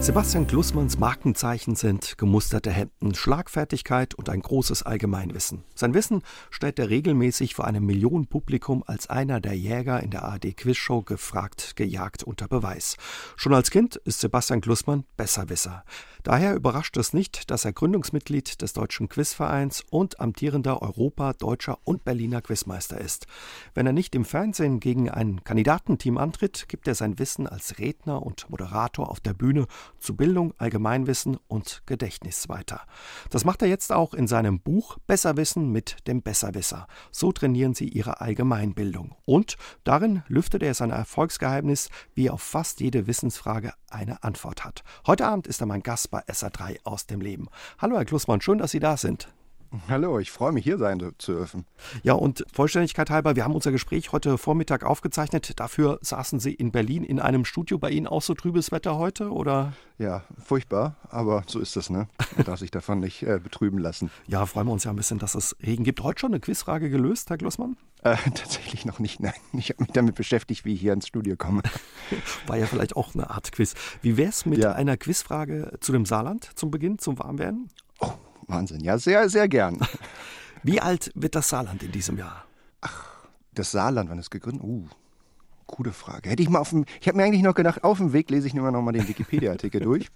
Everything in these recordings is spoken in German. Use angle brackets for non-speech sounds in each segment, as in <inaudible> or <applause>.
Sebastian Glussmanns Markenzeichen sind gemusterte Hemden, Schlagfertigkeit und ein großes Allgemeinwissen. Sein Wissen stellt er regelmäßig vor einem Millionenpublikum als einer der Jäger in der ARD Quizshow gefragt, gejagt unter Beweis. Schon als Kind ist Sebastian Glussmann Besserwisser. Daher überrascht es nicht, dass er Gründungsmitglied des Deutschen Quizvereins und amtierender Europa-, Deutscher und Berliner Quizmeister ist. Wenn er nicht im Fernsehen gegen ein Kandidatenteam antritt, gibt er sein Wissen als Redner und Moderator auf der Bühne zu Bildung, Allgemeinwissen und Gedächtnis weiter. Das macht er jetzt auch in seinem Buch Besserwissen mit dem Besserwisser. So trainieren Sie Ihre Allgemeinbildung. Und darin lüftet er sein Erfolgsgeheimnis, wie er auf fast jede Wissensfrage eine Antwort hat. Heute Abend ist er mein Gast bei SA3 aus dem Leben. Hallo Herr Klussmann, schön, dass Sie da sind. Hallo, ich freue mich, hier sein zu dürfen. Ja, und Vollständigkeit halber, wir haben unser Gespräch heute Vormittag aufgezeichnet. Dafür saßen Sie in Berlin in einem Studio. Bei Ihnen auch so trübes Wetter heute, oder? Ja, furchtbar, aber so ist das, ne? Man darf sich davon nicht äh, betrüben lassen. <laughs> Ja, freuen wir uns ja ein bisschen, dass es Regen gibt. Heute schon eine Quizfrage gelöst, Herr Glossmann? Äh, tatsächlich noch nicht, nein. <laughs> Ich habe mich damit beschäftigt, wie ich hier ins Studio komme. <laughs> War ja vielleicht auch eine Art Quiz. Wie wäre es mit ja. einer Quizfrage zu dem Saarland zum Beginn, zum Warmwerden? Wahnsinn. Ja, sehr, sehr gern. <laughs> Wie alt wird das Saarland in diesem Jahr? Ach, das Saarland, wann ist gegründet? Uh, gute Frage. Hätte ich mal auf dem, ich habe mir eigentlich noch gedacht, auf dem Weg lese ich immer noch mal den Wikipedia-Artikel <laughs> durch.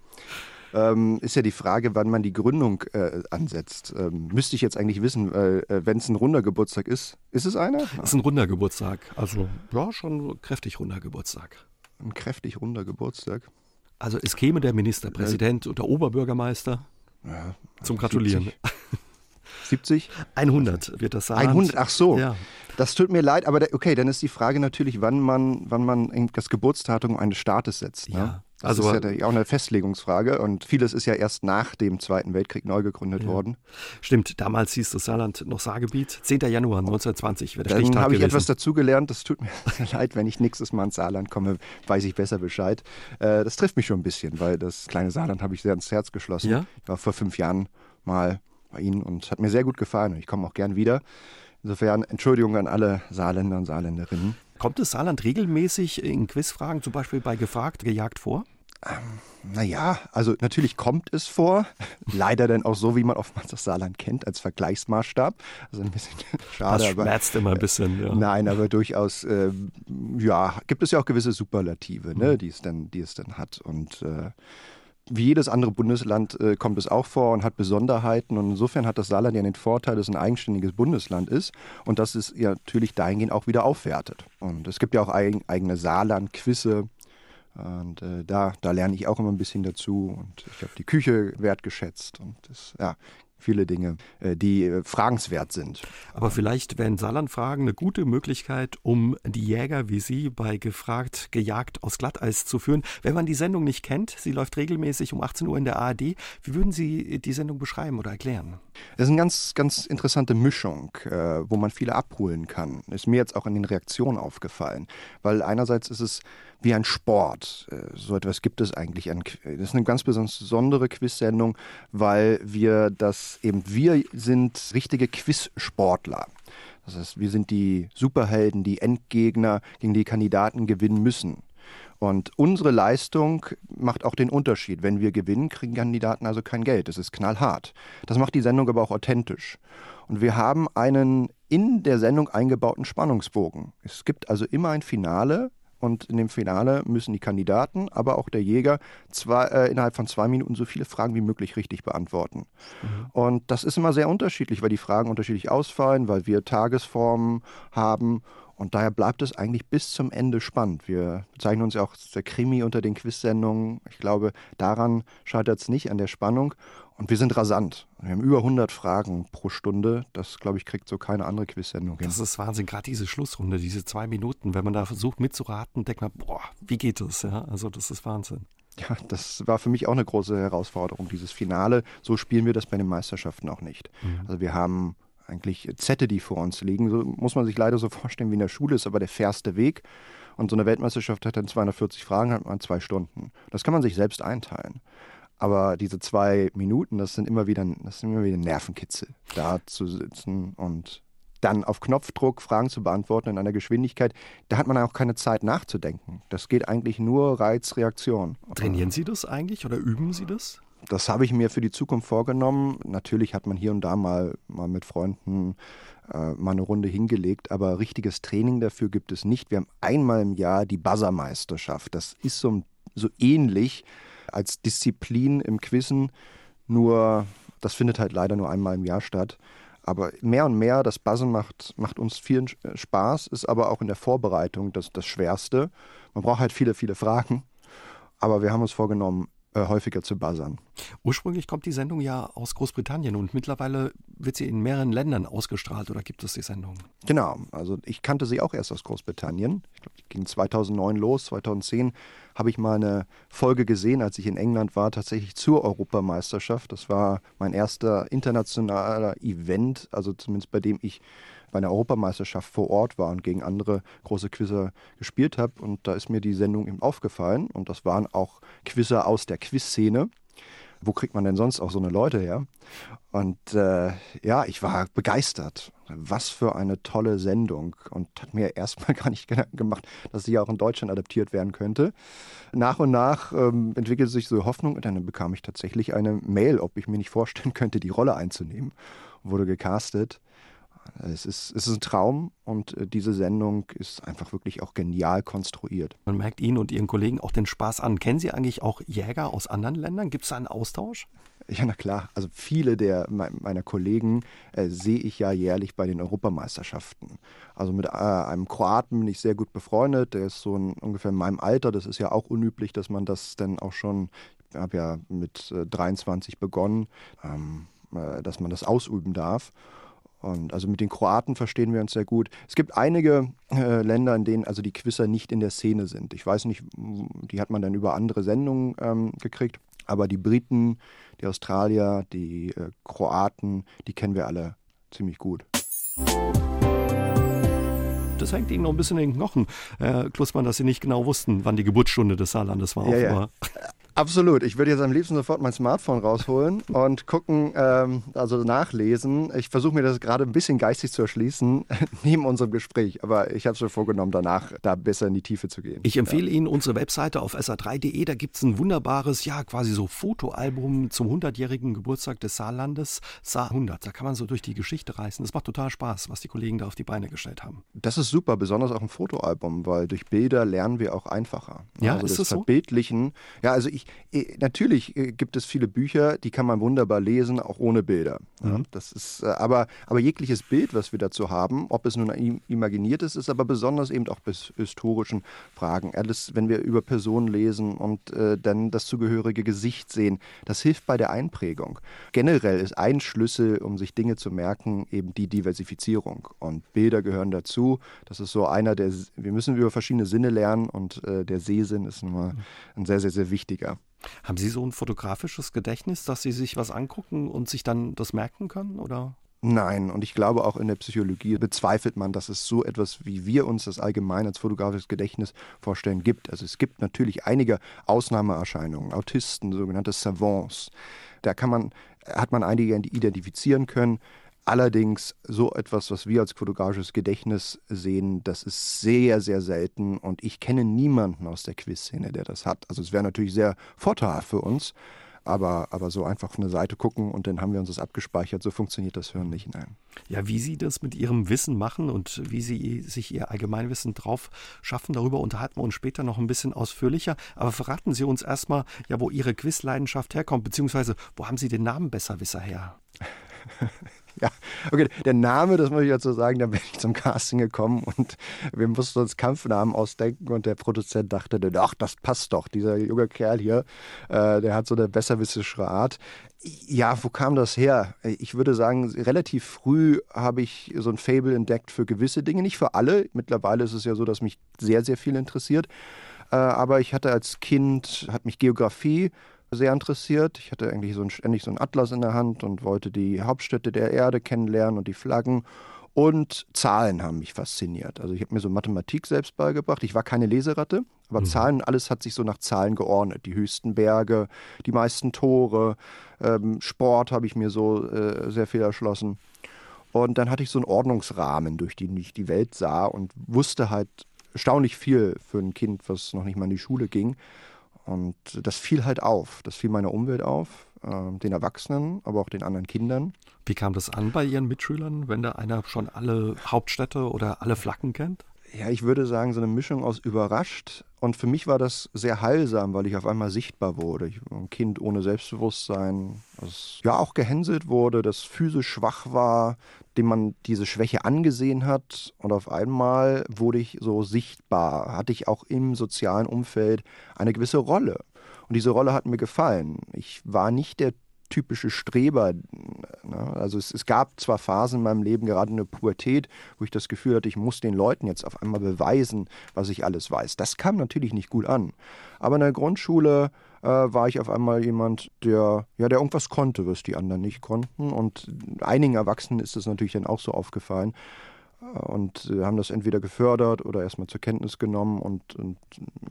Ähm, ist ja die Frage, wann man die Gründung äh, ansetzt. Ähm, müsste ich jetzt eigentlich wissen, äh, wenn es ein runder Geburtstag ist. Ist es einer? Es ist ein runder Geburtstag. Also, ja, schon kräftig runder Geburtstag. Ein kräftig runder Geburtstag. Also, es käme der Ministerpräsident äh, und der Oberbürgermeister ja, zum Gratulieren. 70? 100 wird das sein. 100, ach so. Ja. Das tut mir leid, aber okay, dann ist die Frage natürlich, wann man, wann man das Geburtsdatum eines Staates setzt. Ne? Ja. Das also, ist ja auch eine Festlegungsfrage und vieles ist ja erst nach dem Zweiten Weltkrieg neu gegründet ja. worden. Stimmt, damals hieß das Saarland noch Saargebiet. 10. Januar 1920 wäre der Dann habe ich etwas dazugelernt. Das tut mir <laughs> leid, wenn ich nächstes Mal ins Saarland komme, weiß ich besser Bescheid. Äh, das trifft mich schon ein bisschen, weil das kleine Saarland habe ich sehr ins Herz geschlossen. Ja? Ich war vor fünf Jahren mal bei Ihnen und hat mir sehr gut gefallen und ich komme auch gern wieder. Insofern Entschuldigung an alle Saarländer und Saarländerinnen. Kommt das Saarland regelmäßig in Quizfragen, zum Beispiel bei Gefragt, gejagt vor? Ähm, naja, also natürlich kommt es vor. <laughs> Leider dann auch so, wie man oftmals das Saarland kennt, als Vergleichsmaßstab. Also ein bisschen <laughs> schade. Das schmerzt aber, immer ein bisschen, ja. Nein, aber durchaus, äh, ja, gibt es ja auch gewisse Superlative, ne, mhm. die, es dann, die es dann hat. Und äh, wie jedes andere Bundesland äh, kommt es auch vor und hat Besonderheiten. Und insofern hat das Saarland ja den Vorteil, dass es ein eigenständiges Bundesland ist und dass es ja natürlich dahingehend auch wieder aufwertet. Und es gibt ja auch eigen, eigene Saarland-Quizze und äh, da, da lerne ich auch immer ein bisschen dazu und ich habe die Küche wertgeschätzt und das, ja, viele Dinge, äh, die äh, fragenswert sind. Aber vielleicht wären Saarlandfragen eine gute Möglichkeit, um die Jäger wie Sie bei Gefragt gejagt aus Glatteis zu führen. Wenn man die Sendung nicht kennt, sie läuft regelmäßig um 18 Uhr in der ARD. Wie würden Sie die Sendung beschreiben oder erklären? Das ist eine ganz, ganz interessante Mischung, äh, wo man viele abholen kann. Ist mir jetzt auch in den Reaktionen aufgefallen. Weil einerseits ist es wie ein Sport. Äh, so etwas gibt es eigentlich. Das ist eine ganz besondere Quiz-Sendung, weil wir das eben, wir sind richtige Quiz-Sportler. Das heißt, wir sind die Superhelden, die Endgegner, gegen die Kandidaten gewinnen müssen. Und unsere Leistung macht auch den Unterschied. Wenn wir gewinnen, kriegen Kandidaten also kein Geld. Das ist knallhart. Das macht die Sendung aber auch authentisch. Und wir haben einen in der Sendung eingebauten Spannungsbogen. Es gibt also immer ein Finale, und in dem Finale müssen die Kandidaten, aber auch der Jäger zwei, äh, innerhalb von zwei Minuten so viele Fragen wie möglich richtig beantworten. Mhm. Und das ist immer sehr unterschiedlich, weil die Fragen unterschiedlich ausfallen, weil wir Tagesformen haben. Und daher bleibt es eigentlich bis zum Ende spannend. Wir bezeichnen uns ja auch der Krimi unter den Quiz-Sendungen. Ich glaube, daran scheitert es nicht, an der Spannung. Und wir sind rasant. Wir haben über 100 Fragen pro Stunde. Das, glaube ich, kriegt so keine andere Quiz-Sendung hin. Das ist Wahnsinn. Gerade diese Schlussrunde, diese zwei Minuten, wenn man da versucht mitzuraten, denkt man, boah, wie geht das? Ja, also das ist Wahnsinn. Ja, das war für mich auch eine große Herausforderung, dieses Finale. So spielen wir das bei den Meisterschaften auch nicht. Mhm. Also wir haben eigentlich Zette, die vor uns liegen. So muss man sich leider so <laughs> vorstellen wie in der Schule, ist aber der fairste Weg. Und so eine Weltmeisterschaft hat dann 240 Fragen, hat man zwei Stunden. Das kann man sich selbst einteilen. Aber diese zwei Minuten, das sind immer wieder, das sind immer wieder Nervenkitzel, da zu sitzen und dann auf Knopfdruck Fragen zu beantworten in einer Geschwindigkeit, da hat man auch keine Zeit nachzudenken. Das geht eigentlich nur Reiz-Reaktion. Trainieren Sie das eigentlich oder üben Sie das? Das habe ich mir für die Zukunft vorgenommen. Natürlich hat man hier und da mal, mal mit Freunden äh, mal eine Runde hingelegt, aber richtiges Training dafür gibt es nicht. Wir haben einmal im Jahr die Buzzermeisterschaft. Das ist so, so ähnlich als Disziplin im Quizzen, nur das findet halt leider nur einmal im Jahr statt. Aber mehr und mehr, das Buzzen macht, macht uns viel Spaß, ist aber auch in der Vorbereitung das, das Schwerste. Man braucht halt viele, viele Fragen. Aber wir haben uns vorgenommen, äh, häufiger zu buzzern. Ursprünglich kommt die Sendung ja aus Großbritannien und mittlerweile wird sie in mehreren Ländern ausgestrahlt oder gibt es die Sendung? Genau, also ich kannte sie auch erst aus Großbritannien. Ich glaube, die ging 2009 los, 2010 habe ich mal eine Folge gesehen, als ich in England war, tatsächlich zur Europameisterschaft. Das war mein erster internationaler Event, also zumindest bei dem ich bei einer Europameisterschaft vor Ort war und gegen andere große Quizzer gespielt habe. Und da ist mir die Sendung eben aufgefallen. Und das waren auch Quizzer aus der Quiz-Szene. Wo kriegt man denn sonst auch so eine Leute her? Und äh, ja, ich war begeistert. Was für eine tolle Sendung. Und hat mir <laughs> erstmal gar nicht Gedanken gemacht, dass sie auch in Deutschland adaptiert werden könnte. Nach und nach ähm, entwickelte sich so Hoffnung und dann bekam ich tatsächlich eine Mail, ob ich mir nicht vorstellen könnte, die Rolle einzunehmen. Wurde gecastet. Es ist, es ist ein Traum und äh, diese Sendung ist einfach wirklich auch genial konstruiert. Man merkt Ihnen und Ihren Kollegen auch den Spaß an. Kennen Sie eigentlich auch Jäger aus anderen Ländern? Gibt es da einen Austausch? <laughs> Ja, na klar. Also viele der meiner Kollegen äh, sehe ich ja jährlich bei den Europameisterschaften. Also mit äh, einem Kroaten bin ich sehr gut befreundet. Der ist so in, ungefähr in meinem Alter. Das ist ja auch unüblich, dass man das dann auch schon, ich habe ja mit äh, 23 begonnen, ähm, äh, dass man das ausüben darf. Und also mit den Kroaten verstehen wir uns sehr gut. Es gibt einige äh, Länder, in denen also die Quizzer nicht in der Szene sind. Ich weiß nicht, die hat man dann über andere Sendungen ähm, gekriegt. Aber die Briten, die Australier, die äh, Kroaten, die kennen wir alle ziemlich gut. Das hängt Ihnen noch ein bisschen in den Knochen, Herr Klussmann, dass Sie nicht genau wussten, wann die Geburtsstunde des Saarlandes war. Ja, ja. <laughs> Absolut. Ich würde jetzt am liebsten sofort mein Smartphone rausholen <laughs> und gucken, ähm, also nachlesen. Ich versuche mir das gerade ein bisschen geistig zu erschließen, <laughs> neben unserem Gespräch. Aber ich habe es mir vorgenommen, danach da besser in die Tiefe zu gehen. Ich empfehle ja. Ihnen unsere Webseite auf sa3.de. Da gibt es ein wunderbares, ja, quasi so Fotoalbum zum 100-jährigen Geburtstag des Saarlandes, Saar 100. Da kann man so durch die Geschichte reisen. Es macht total Spaß, was die Kollegen da auf die Beine gestellt haben. Das ist super, besonders auch ein Fotoalbum, weil durch Bilder lernen wir auch einfacher. Ja, also ist das, das so? Verbildlichen. Ja, also ich ich, natürlich äh, gibt es viele Bücher, die kann man wunderbar lesen, auch ohne Bilder. Mhm. das ist, äh, aber, aber jegliches Bild, was wir dazu haben, ob es nun imaginiert ist, ist aber besonders eben auch bei historischen Fragen. Alles, wenn wir über Personen lesen und äh, dann das zugehörige Gesicht sehen, das hilft bei der Einprägung. Generell ist ein Schlüssel, um sich Dinge zu merken, eben die Diversifizierung. Und Bilder gehören dazu. Das ist so einer der, wir müssen über verschiedene Sinne lernen und äh, der Sehsinn ist nun mal ein sehr, sehr, sehr wichtiger. Haben Sie so ein fotografisches Gedächtnis, dass Sie sich was angucken und sich dann das merken können? Oder? Nein, und ich glaube auch in der Psychologie bezweifelt man, dass es so etwas, wie wir uns das allgemein als fotografisches Gedächtnis vorstellen, gibt. Also es gibt natürlich einige Ausnahmeerscheinungen, Autisten, sogenannte Savants. Da kann man, hat man einige identifizieren können. Allerdings so etwas, was wir als fotografisches Gedächtnis sehen, das ist sehr, sehr selten und ich kenne niemanden aus der Quiz-Szene, der das hat. Also es wäre natürlich sehr vorteilhaft für uns, aber, aber so einfach auf eine Seite gucken und dann haben wir uns das abgespeichert, so funktioniert das Hören nicht. Nein. Ja, wie Sie das mit Ihrem Wissen machen und wie Sie sich Ihr Allgemeinwissen drauf schaffen, darüber unterhalten wir uns später noch ein bisschen ausführlicher. Aber verraten Sie uns erstmal, ja, wo Ihre Quizleidenschaft herkommt, beziehungsweise wo haben Sie den Namen Besserwisser her? <laughs> Ja, okay, der Name, das muss ich dazu sagen, da bin ich zum Casting gekommen und wir mussten uns Kampfnamen ausdenken und der Produzent dachte, ach, das passt doch, dieser junge Kerl hier, äh, der hat so eine besserwissische Art. Ja, wo kam das her? Ich würde sagen, relativ früh habe ich so ein Fable entdeckt für gewisse Dinge, nicht für alle. Mittlerweile ist es ja so, dass mich sehr, sehr viel interessiert. Äh, aber ich hatte als Kind, hat mich Geografie sehr interessiert. Ich hatte eigentlich so ein, ständig so einen Atlas in der Hand und wollte die Hauptstädte der Erde kennenlernen und die Flaggen. Und Zahlen haben mich fasziniert. Also ich habe mir so Mathematik selbst beigebracht. Ich war keine Leseratte, aber mhm. Zahlen, alles hat sich so nach Zahlen geordnet. Die höchsten Berge, die meisten Tore, ähm, Sport habe ich mir so äh, sehr viel erschlossen. Und dann hatte ich so einen Ordnungsrahmen, durch den ich die Welt sah und wusste halt erstaunlich viel für ein Kind, was noch nicht mal in die Schule ging. Und das fiel halt auf. Das fiel meiner Umwelt auf, äh, den Erwachsenen, aber auch den anderen Kindern. Wie kam das an bei Ihren Mitschülern, wenn da einer schon alle Hauptstädte oder alle Flaggen kennt? ja, ich würde sagen, so eine Mischung aus überrascht. Und für mich war das sehr heilsam, weil ich auf einmal sichtbar wurde. Ich war ein Kind ohne Selbstbewusstsein, das ja auch gehänselt wurde, das physisch schwach war, dem man diese Schwäche angesehen hat. Und auf einmal wurde ich so sichtbar, hatte ich auch im sozialen Umfeld eine gewisse Rolle. Und diese Rolle hat mir gefallen. Ich war nicht der typische Streber. Ne? Also es, es, gab zwar Phasen in meinem Leben, gerade in der Pubertät, wo ich das Gefühl hatte, ich muss den Leuten jetzt auf einmal beweisen, was ich alles weiß. Das kam natürlich nicht gut an. Aber in der Grundschule äh, war ich auf einmal jemand, der, ja, der irgendwas konnte, was die anderen nicht konnten. Und einigen Erwachsenen ist das natürlich dann auch so aufgefallen und haben das entweder gefördert oder erstmal zur Kenntnis genommen und, und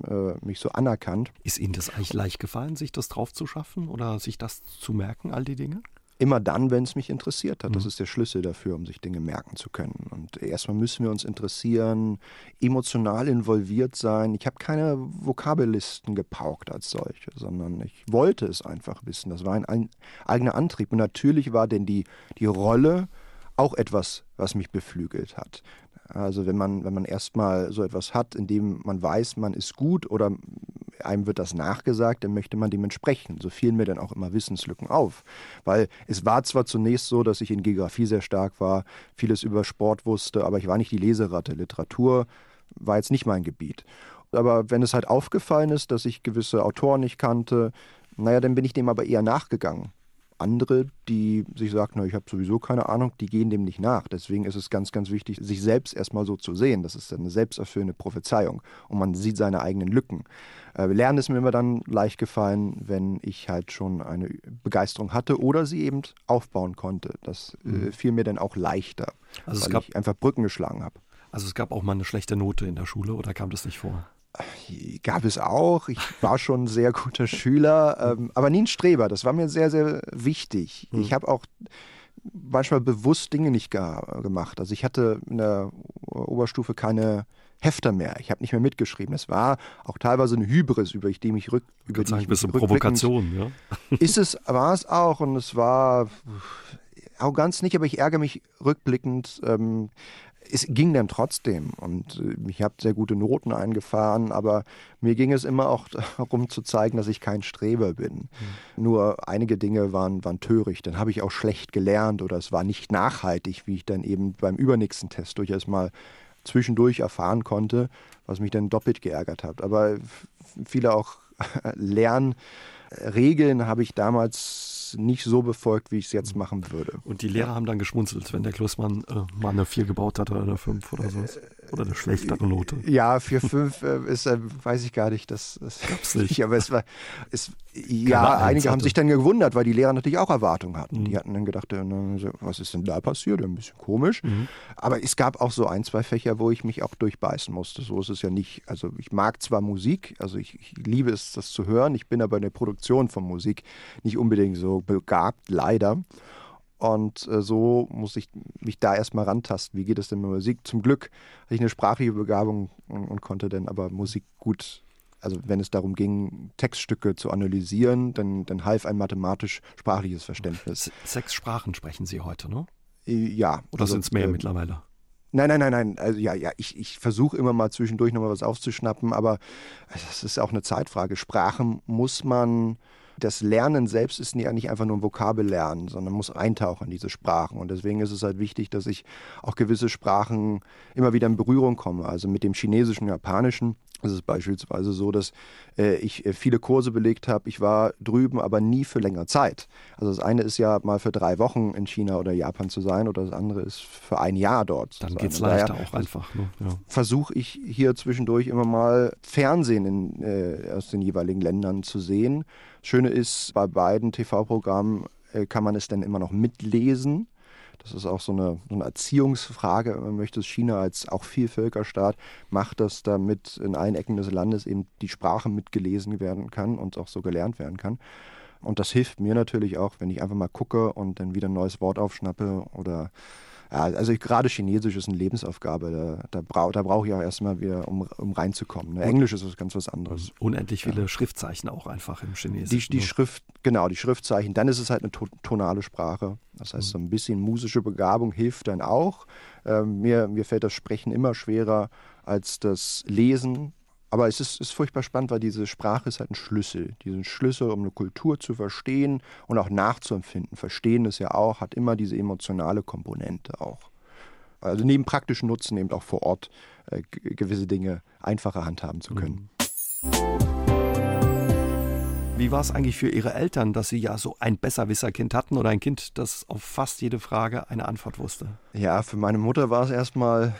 äh, mich so anerkannt. Ist Ihnen das eigentlich leicht gefallen, sich das drauf zu schaffen oder sich das zu merken, all die Dinge? Immer dann, wenn es mich interessiert hat. Das mhm. ist der Schlüssel dafür, um sich Dinge merken zu können. Und erstmal müssen wir uns interessieren, emotional involviert sein. Ich habe keine Vokabellisten gepaukt als solche, sondern ich wollte es einfach wissen. Das war ein, ein eigener Antrieb. Und natürlich war denn die, die Rolle auch etwas, was mich beflügelt hat. Also wenn man, wenn man erstmal so etwas hat, in dem man weiß, man ist gut oder einem wird das nachgesagt, dann möchte man dementsprechend. So fielen mir dann auch immer Wissenslücken auf. Weil es war zwar zunächst so, dass ich in Geografie sehr stark war, vieles über Sport wusste, aber ich war nicht die Leseratte. Literatur war jetzt nicht mein Gebiet. Aber wenn es halt aufgefallen ist, dass ich gewisse Autoren nicht kannte, naja, dann bin ich dem aber eher nachgegangen andere, die sich sagen, na, ich habe sowieso keine Ahnung, die gehen dem nicht nach. Deswegen ist es ganz, ganz wichtig, sich selbst erstmal so zu sehen. Das ist eine selbsterfüllende Prophezeiung und man sieht seine eigenen Lücken. Äh, Lernen ist mir immer dann leicht gefallen, wenn ich halt schon eine Begeisterung hatte oder sie eben aufbauen konnte. Das äh, mhm. fiel mir dann auch leichter, also weil ich einfach Brücken geschlagen habe. Also es gab auch mal eine schlechte Note in der Schule oder kam das nicht vor? Gab es auch. Ich war schon ein sehr guter Schüler, ähm, aber nie ein Streber. Das war mir sehr, sehr wichtig. Mhm. Ich habe auch manchmal bewusst Dinge nicht gemacht. Also ich hatte in der Oberstufe keine Hefter mehr. Ich habe nicht mehr mitgeschrieben. Es war auch teilweise eine Hybris, über die mich rück, über die ich ein bisschen Provokation, ja. <laughs> Ist es, war es auch und es war Arroganz nicht, aber ich ärgere mich rückblickend. Ähm, es ging dann trotzdem und äh, ich habe sehr gute Noten eingefahren, aber mir ging es immer auch <laughs> darum zu zeigen, dass ich kein Streber bin. Mhm. Nur einige Dinge waren, waren töricht. Dann habe ich auch schlecht gelernt oder es war nicht nachhaltig, wie ich dann eben beim übernächsten Test durchaus mal zwischendurch erfahren konnte, was mich dann doppelt geärgert hat. Aber viele auch <laughs> Lernregeln habe ich damals nicht so befolgt, wie ich es jetzt machen würde. Und die Lehrer haben dann geschmunzelt, wenn der Kloßmann äh, mal eine 4 gebaut hat oder eine 5 oder so. Oder eine schlechtere Note. Ja, 4, 5 äh, ist, äh, weiß ich gar nicht. Das, das gab's nicht. <laughs> Aber es war, es, ja, einige haben sich dann gewundert, weil die Lehrer natürlich auch Erwartungen hatten. Mhm. Die hatten dann gedacht, was ist denn da passiert? Ein bisschen komisch. Mhm. Aber es gab auch so ein, zwei Fächer, wo ich mich auch durchbeißen musste. So ist es ja nicht. Also ich mag zwar Musik, also ich, ich liebe es, das zu hören. Ich bin aber in der Produktion von Musik nicht unbedingt so begabt, leider. Und äh, so muss ich mich da erstmal rantasten. Wie geht es denn mit Musik? Zum Glück hatte ich eine sprachliche Begabung und, und, konnte dann aber Musik gut, also wenn es darum ging, Textstücke zu analysieren, dann, dann half ein mathematisch-sprachliches Verständnis. Sechs Sprachen sprechen Sie heute, ne? Ja. Oder also, sind es mehr äh, mittlerweile? Nein, nein, nein, nein. Also ja, ja, ich, ich versuche immer mal zwischendurch nochmal was aufzuschnappen, aber es ist auch eine Zeitfrage. Sprachen muss man das Lernen selbst ist ja nicht einfach nur ein Vokabellernen, sondern muss eintauchen in diese Sprachen. Und deswegen ist es halt wichtig, dass ich auch gewisse Sprachen immer wieder in Berührung komme. Also mit dem Chinesischen, Japanischen ist es beispielsweise so, dass äh, ich äh, viele Kurse belegt habe. Ich war drüben, aber nie für längere Zeit. Also das eine ist ja mal für drei Wochen in China oder Japan zu sein oder das andere ist für ein Jahr dort Dann geht es leichter auch einfach. Ne? Ja. Versuche ich hier zwischendurch immer mal Fernsehen in, äh, aus den jeweiligen Ländern zu sehen Schöne ist, bei beiden TV-Programmen äh, kann man es dann immer noch mitlesen. Das ist auch so eine, so eine, Erziehungsfrage. Man möchte China als auch Vielvölkerstaat macht das, damit in allen Ecken des Landes eben die Sprache mitgelesen werden kann und auch so gelernt werden kann. Und das hilft mir natürlich auch, wenn ich einfach mal gucke und dann wieder ein neues Wort aufschnappe oder Ja, also gerade Chinesisch ist eine Lebensaufgabe. Da, da, brau, da brauche ich auch erstmal wieder, um, um reinzukommen. Ne? Englisch ist was ganz was anderes. Unendlich viele ja. Schriftzeichen auch einfach im Chinesischen. Die, die ne? Schrift, genau, die Schriftzeichen. Dann ist es halt eine tonale Sprache. Das heißt, mhm. so ein bisschen musische Begabung hilft dann auch. Ähm, mir, mir fällt das Sprechen immer schwerer als das Lesen. Aber es ist, ist, furchtbar spannend, weil diese Sprache ist halt ein Schlüssel. Diesen Schlüssel, um eine Kultur zu verstehen und auch nachzuempfinden. Verstehen ist ja auch, hat immer diese emotionale Komponente auch. Also neben praktischen Nutzen eben auch vor Ort äh, gewisse Dinge einfacher handhaben zu können. Mhm. Wie war es eigentlich für Ihre Eltern, dass Sie ja so ein Besserwisserkind hatten oder ein Kind, das auf fast jede Frage eine Antwort wusste? Ja, für meine Mutter war es erstmal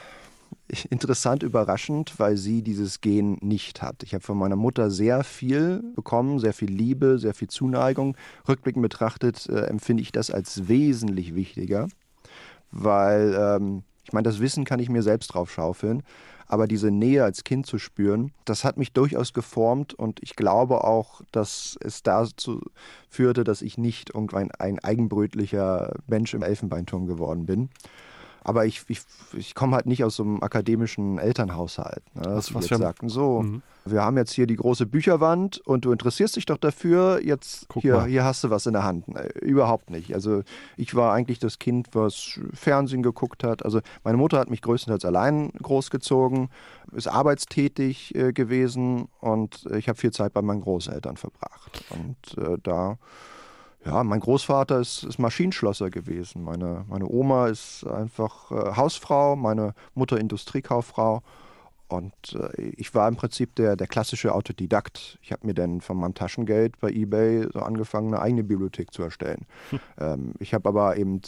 interessant überraschend, weil sie dieses Gen nicht hat. Ich habe von meiner Mutter sehr viel bekommen, sehr viel Liebe, sehr viel Zuneigung. Rückblickend betrachtet äh, empfinde ich das als wesentlich wichtiger, weil ähm, ich meine, das Wissen kann ich mir selbst drauf schaufeln, aber diese Nähe als Kind zu spüren, das hat mich durchaus geformt und ich glaube auch, dass es dazu führte, dass ich nicht irgendwann ein eigenbrötlicher Mensch im Elfenbeinturm geworden bin. Aber ich, ich, ich komme halt nicht aus so einem akademischen Elternhaushalt. Ne, was, was jetzt sagten, so, mhm. wir haben jetzt hier die große Bücherwand und du interessierst dich doch dafür, jetzt hier, hier hast du was in der Hand. Nee, überhaupt nicht. Also ich war eigentlich das Kind, was Fernsehen geguckt hat. Also meine Mutter hat mich größtenteils allein großgezogen, ist arbeitstätig äh, gewesen und ich habe viel Zeit bei meinen Großeltern verbracht. Und äh, da ja, mein Großvater ist, ist Maschinenschlosser gewesen. Meine, meine Oma ist einfach äh, Hausfrau, meine Mutter Industriekauffrau. Und äh, ich war im Prinzip der, der klassische Autodidakt. Ich habe mir dann von meinem Taschengeld bei eBay so angefangen, eine eigene Bibliothek zu erstellen. Hm. Ähm, ich habe aber eben,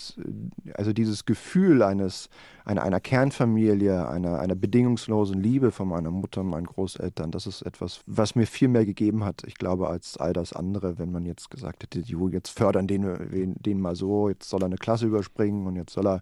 also dieses Gefühl eines, einer, einer Kernfamilie, einer, einer bedingungslosen Liebe von meiner Mutter und meinen Großeltern, das ist etwas, was mir viel mehr gegeben hat, ich glaube, als all das andere, wenn man jetzt gesagt hätte, jetzt fördern den, den mal so, jetzt soll er eine Klasse überspringen und jetzt soll er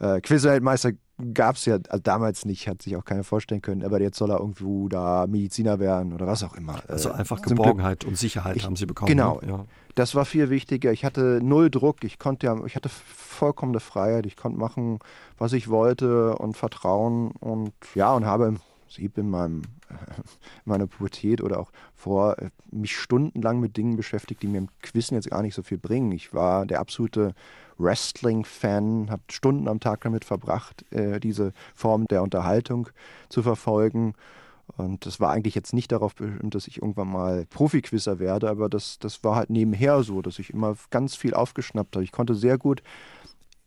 äh, Quizweltmeister gab es ja also damals nicht, hat sich auch keiner vorstellen können, aber jetzt soll er irgendwo da Mediziner werden oder was auch immer. Also äh, einfach Geborgenheit und Sicherheit ich, haben sie bekommen. Genau, ne? ja. das war viel wichtiger. Ich hatte null Druck, ich konnte ja, ich hatte vollkommene Freiheit, ich konnte machen, was ich wollte und Vertrauen und ja, und habe im Prinzip in meinem in meiner Pubertät oder auch vor äh, mich stundenlang mit Dingen beschäftigt, die mir im Quizzen jetzt gar nicht so viel bringen. Ich war der absolute Wrestling-Fan, habe Stunden am Tag damit verbracht, äh, diese Form der Unterhaltung zu verfolgen. Und das war eigentlich jetzt nicht darauf bestimmt, dass ich irgendwann mal Profiquizzer werde, aber das, das war halt nebenher so, dass ich immer ganz viel aufgeschnappt habe. Ich konnte sehr gut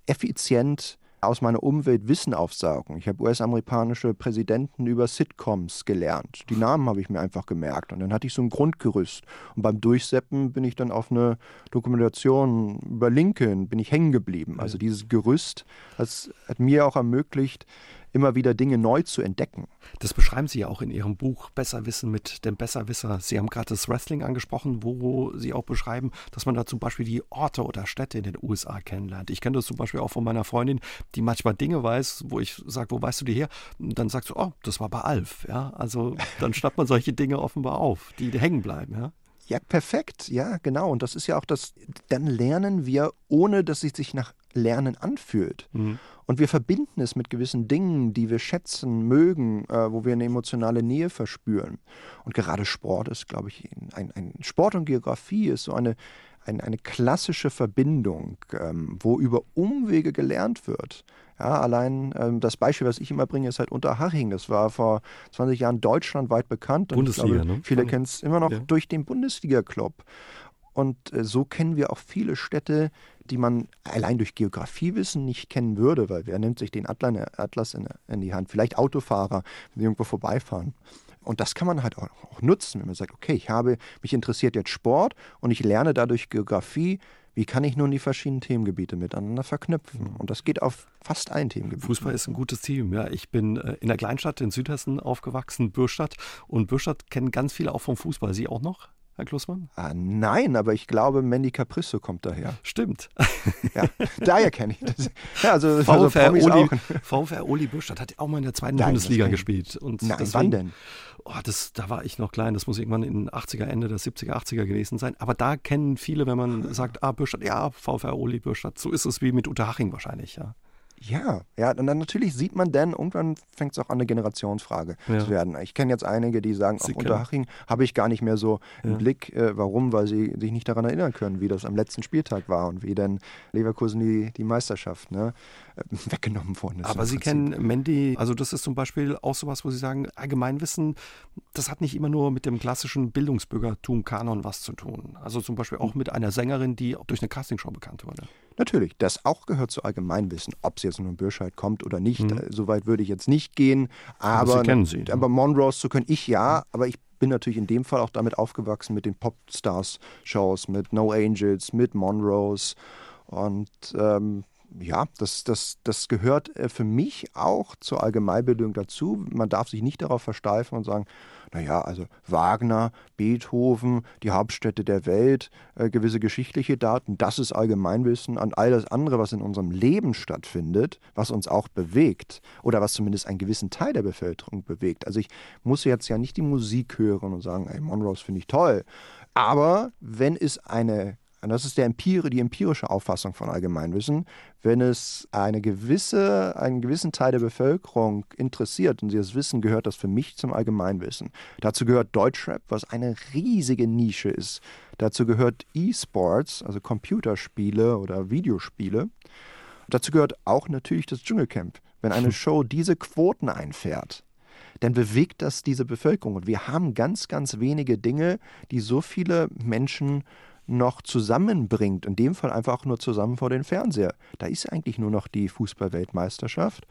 effizient aus meiner Umwelt Wissen aufsaugen. Ich habe US-amerikanische Präsidenten über Sitcoms gelernt. Die Namen habe ich mir einfach gemerkt. Und dann hatte ich so ein Grundgerüst. Und beim Durchseppen bin ich dann auf eine Dokumentation über Lincoln, bin ich hängen geblieben. Also dieses Gerüst hat mir auch ermöglicht, immer wieder Dinge neu zu entdecken. Das beschreiben Sie ja auch in Ihrem Buch Besserwissen mit dem Besserwisser. Sie haben gerade das Wrestling angesprochen, wo Sie auch beschreiben, dass man da zum Beispiel die Orte oder Städte in den USA kennenlernt. Ich kenne das zum Beispiel auch von meiner Freundin, die manchmal Dinge weiß, wo ich sage, wo weißt du die her? Und dann sagst du, oh, das war bei Alf. Ja, also dann schnappt man solche Dinge offenbar auf, die hängen bleiben. Ja. Ja, perfekt. Ja, genau. Und das ist ja auch das, dann lernen wir, ohne dass es sich nach Lernen anfühlt. Mhm. Und wir verbinden es mit gewissen Dingen, die wir schätzen, mögen, äh, wo wir eine emotionale Nähe verspüren. Und gerade Sport ist, glaube ich, ein, ein Sport und Geografie ist so eine, ein, eine klassische Verbindung, ähm, wo über Umwege gelernt wird. Ja, allein ähm, das Beispiel, was ich immer bringe, ist halt Unterhaching. Das war vor 20 Jahren deutschlandweit bekannt. Bundesliga, glaube, ne? Viele kennen es immer noch ja. durch den Bundesliga-Club. Und äh, so kennen wir auch viele Städte, die man allein durch Geografiewissen nicht kennen würde, weil wer nimmt sich den Atlas in, in die Hand? Vielleicht Autofahrer, wenn sie irgendwo vorbeifahren. Und das kann man halt auch, nutzen, wenn man sagt, okay, ich habe, mich interessiert jetzt Sport und ich lerne dadurch Geografie. Wie kann ich nun die verschiedenen Themengebiete miteinander verknüpfen? Und das geht auf fast ein Themengebiet. Fußball ist ein gutes Team. Ja, ich bin äh, in der Kleinstadt in Südhessen aufgewachsen, Bürstadt. Und Bürstadt kennen ganz viele auch vom Fußball. Sie auch noch? Herr Klussmann? Ah, nein, aber ich glaube, Mandy Caprisso kommt daher. Stimmt. <laughs> Ja, daher kenne ich das. Ja, also, VfR, also Oli, VfR Oli Bürstadt hat auch mal in der zweiten nein, Bundesliga gespielt. Und nein, deswegen, wann denn? Oh, das, da war ich noch klein, das muss irgendwann in den 80er, Ende der 70er, 80er gewesen sein. Aber da kennen viele, wenn man sagt, ah, Bürstadt, ja, VfR Oli Bürstadt, so ist es wie mit Unterhaching wahrscheinlich, ja. Ja, ja, und dann natürlich sieht man dann, irgendwann fängt es auch an, eine Generationsfrage ja. zu werden. Ich kenne jetzt einige, die sagen, auch Unterhaching habe ich gar nicht mehr so ja. im Blick. Äh, warum? Weil sie sich nicht daran erinnern können, wie das am letzten Spieltag war und wie dann Leverkusen die, die Meisterschaft ne, äh, weggenommen worden ist. Aber Sie kennen Mandy, also das ist zum Beispiel auch sowas, wo Sie sagen, Allgemeinwissen, das hat nicht immer nur mit dem klassischen Bildungsbürgertum Kanon was zu tun. Also zum Beispiel auch mit einer Sängerin, die durch eine Castingshow bekannt wurde. Natürlich, das auch gehört zu Allgemeinwissen. Ob es jetzt nur Bürscheid kommt oder nicht, mhm. soweit würde ich jetzt nicht gehen. Aber, aber, Sie kennen sie, aber Monrose zu können, ich ja, aber ich bin natürlich in dem Fall auch damit aufgewachsen mit den Popstars-Shows, mit No Angels, mit Monrose. Und ähm, ja, das, das, das gehört äh, für mich auch zur Allgemeinbildung dazu. Man darf sich nicht darauf versteifen und sagen, naja, also Wagner, Beethoven, die Hauptstädte der Welt, äh, gewisse geschichtliche Daten, das ist Allgemeinwissen. Und all das andere, was in unserem Leben stattfindet, was uns auch bewegt oder was zumindest einen gewissen Teil der Bevölkerung bewegt. Also ich muss jetzt ja nicht die Musik hören und sagen, ey, Monrose finde ich toll. Aber wenn es eine und das ist der Empire, die empirische Auffassung von Allgemeinwissen. Wenn es eine gewisse, einen gewissen Teil der Bevölkerung interessiert und sie das wissen, gehört das für mich zum Allgemeinwissen. Dazu gehört Deutschrap, was eine riesige Nische ist. Dazu gehört E-Sports, also Computerspiele oder Videospiele. Dazu gehört auch natürlich das Dschungelcamp. Wenn eine <laughs> Show diese Quoten einfährt, dann bewegt das diese Bevölkerung. Und wir haben ganz, ganz wenige Dinge, die so viele Menschen noch zusammenbringt, in dem Fall einfach nur zusammen vor den Fernseher. Da ist eigentlich nur noch die Fußballweltmeisterschaft.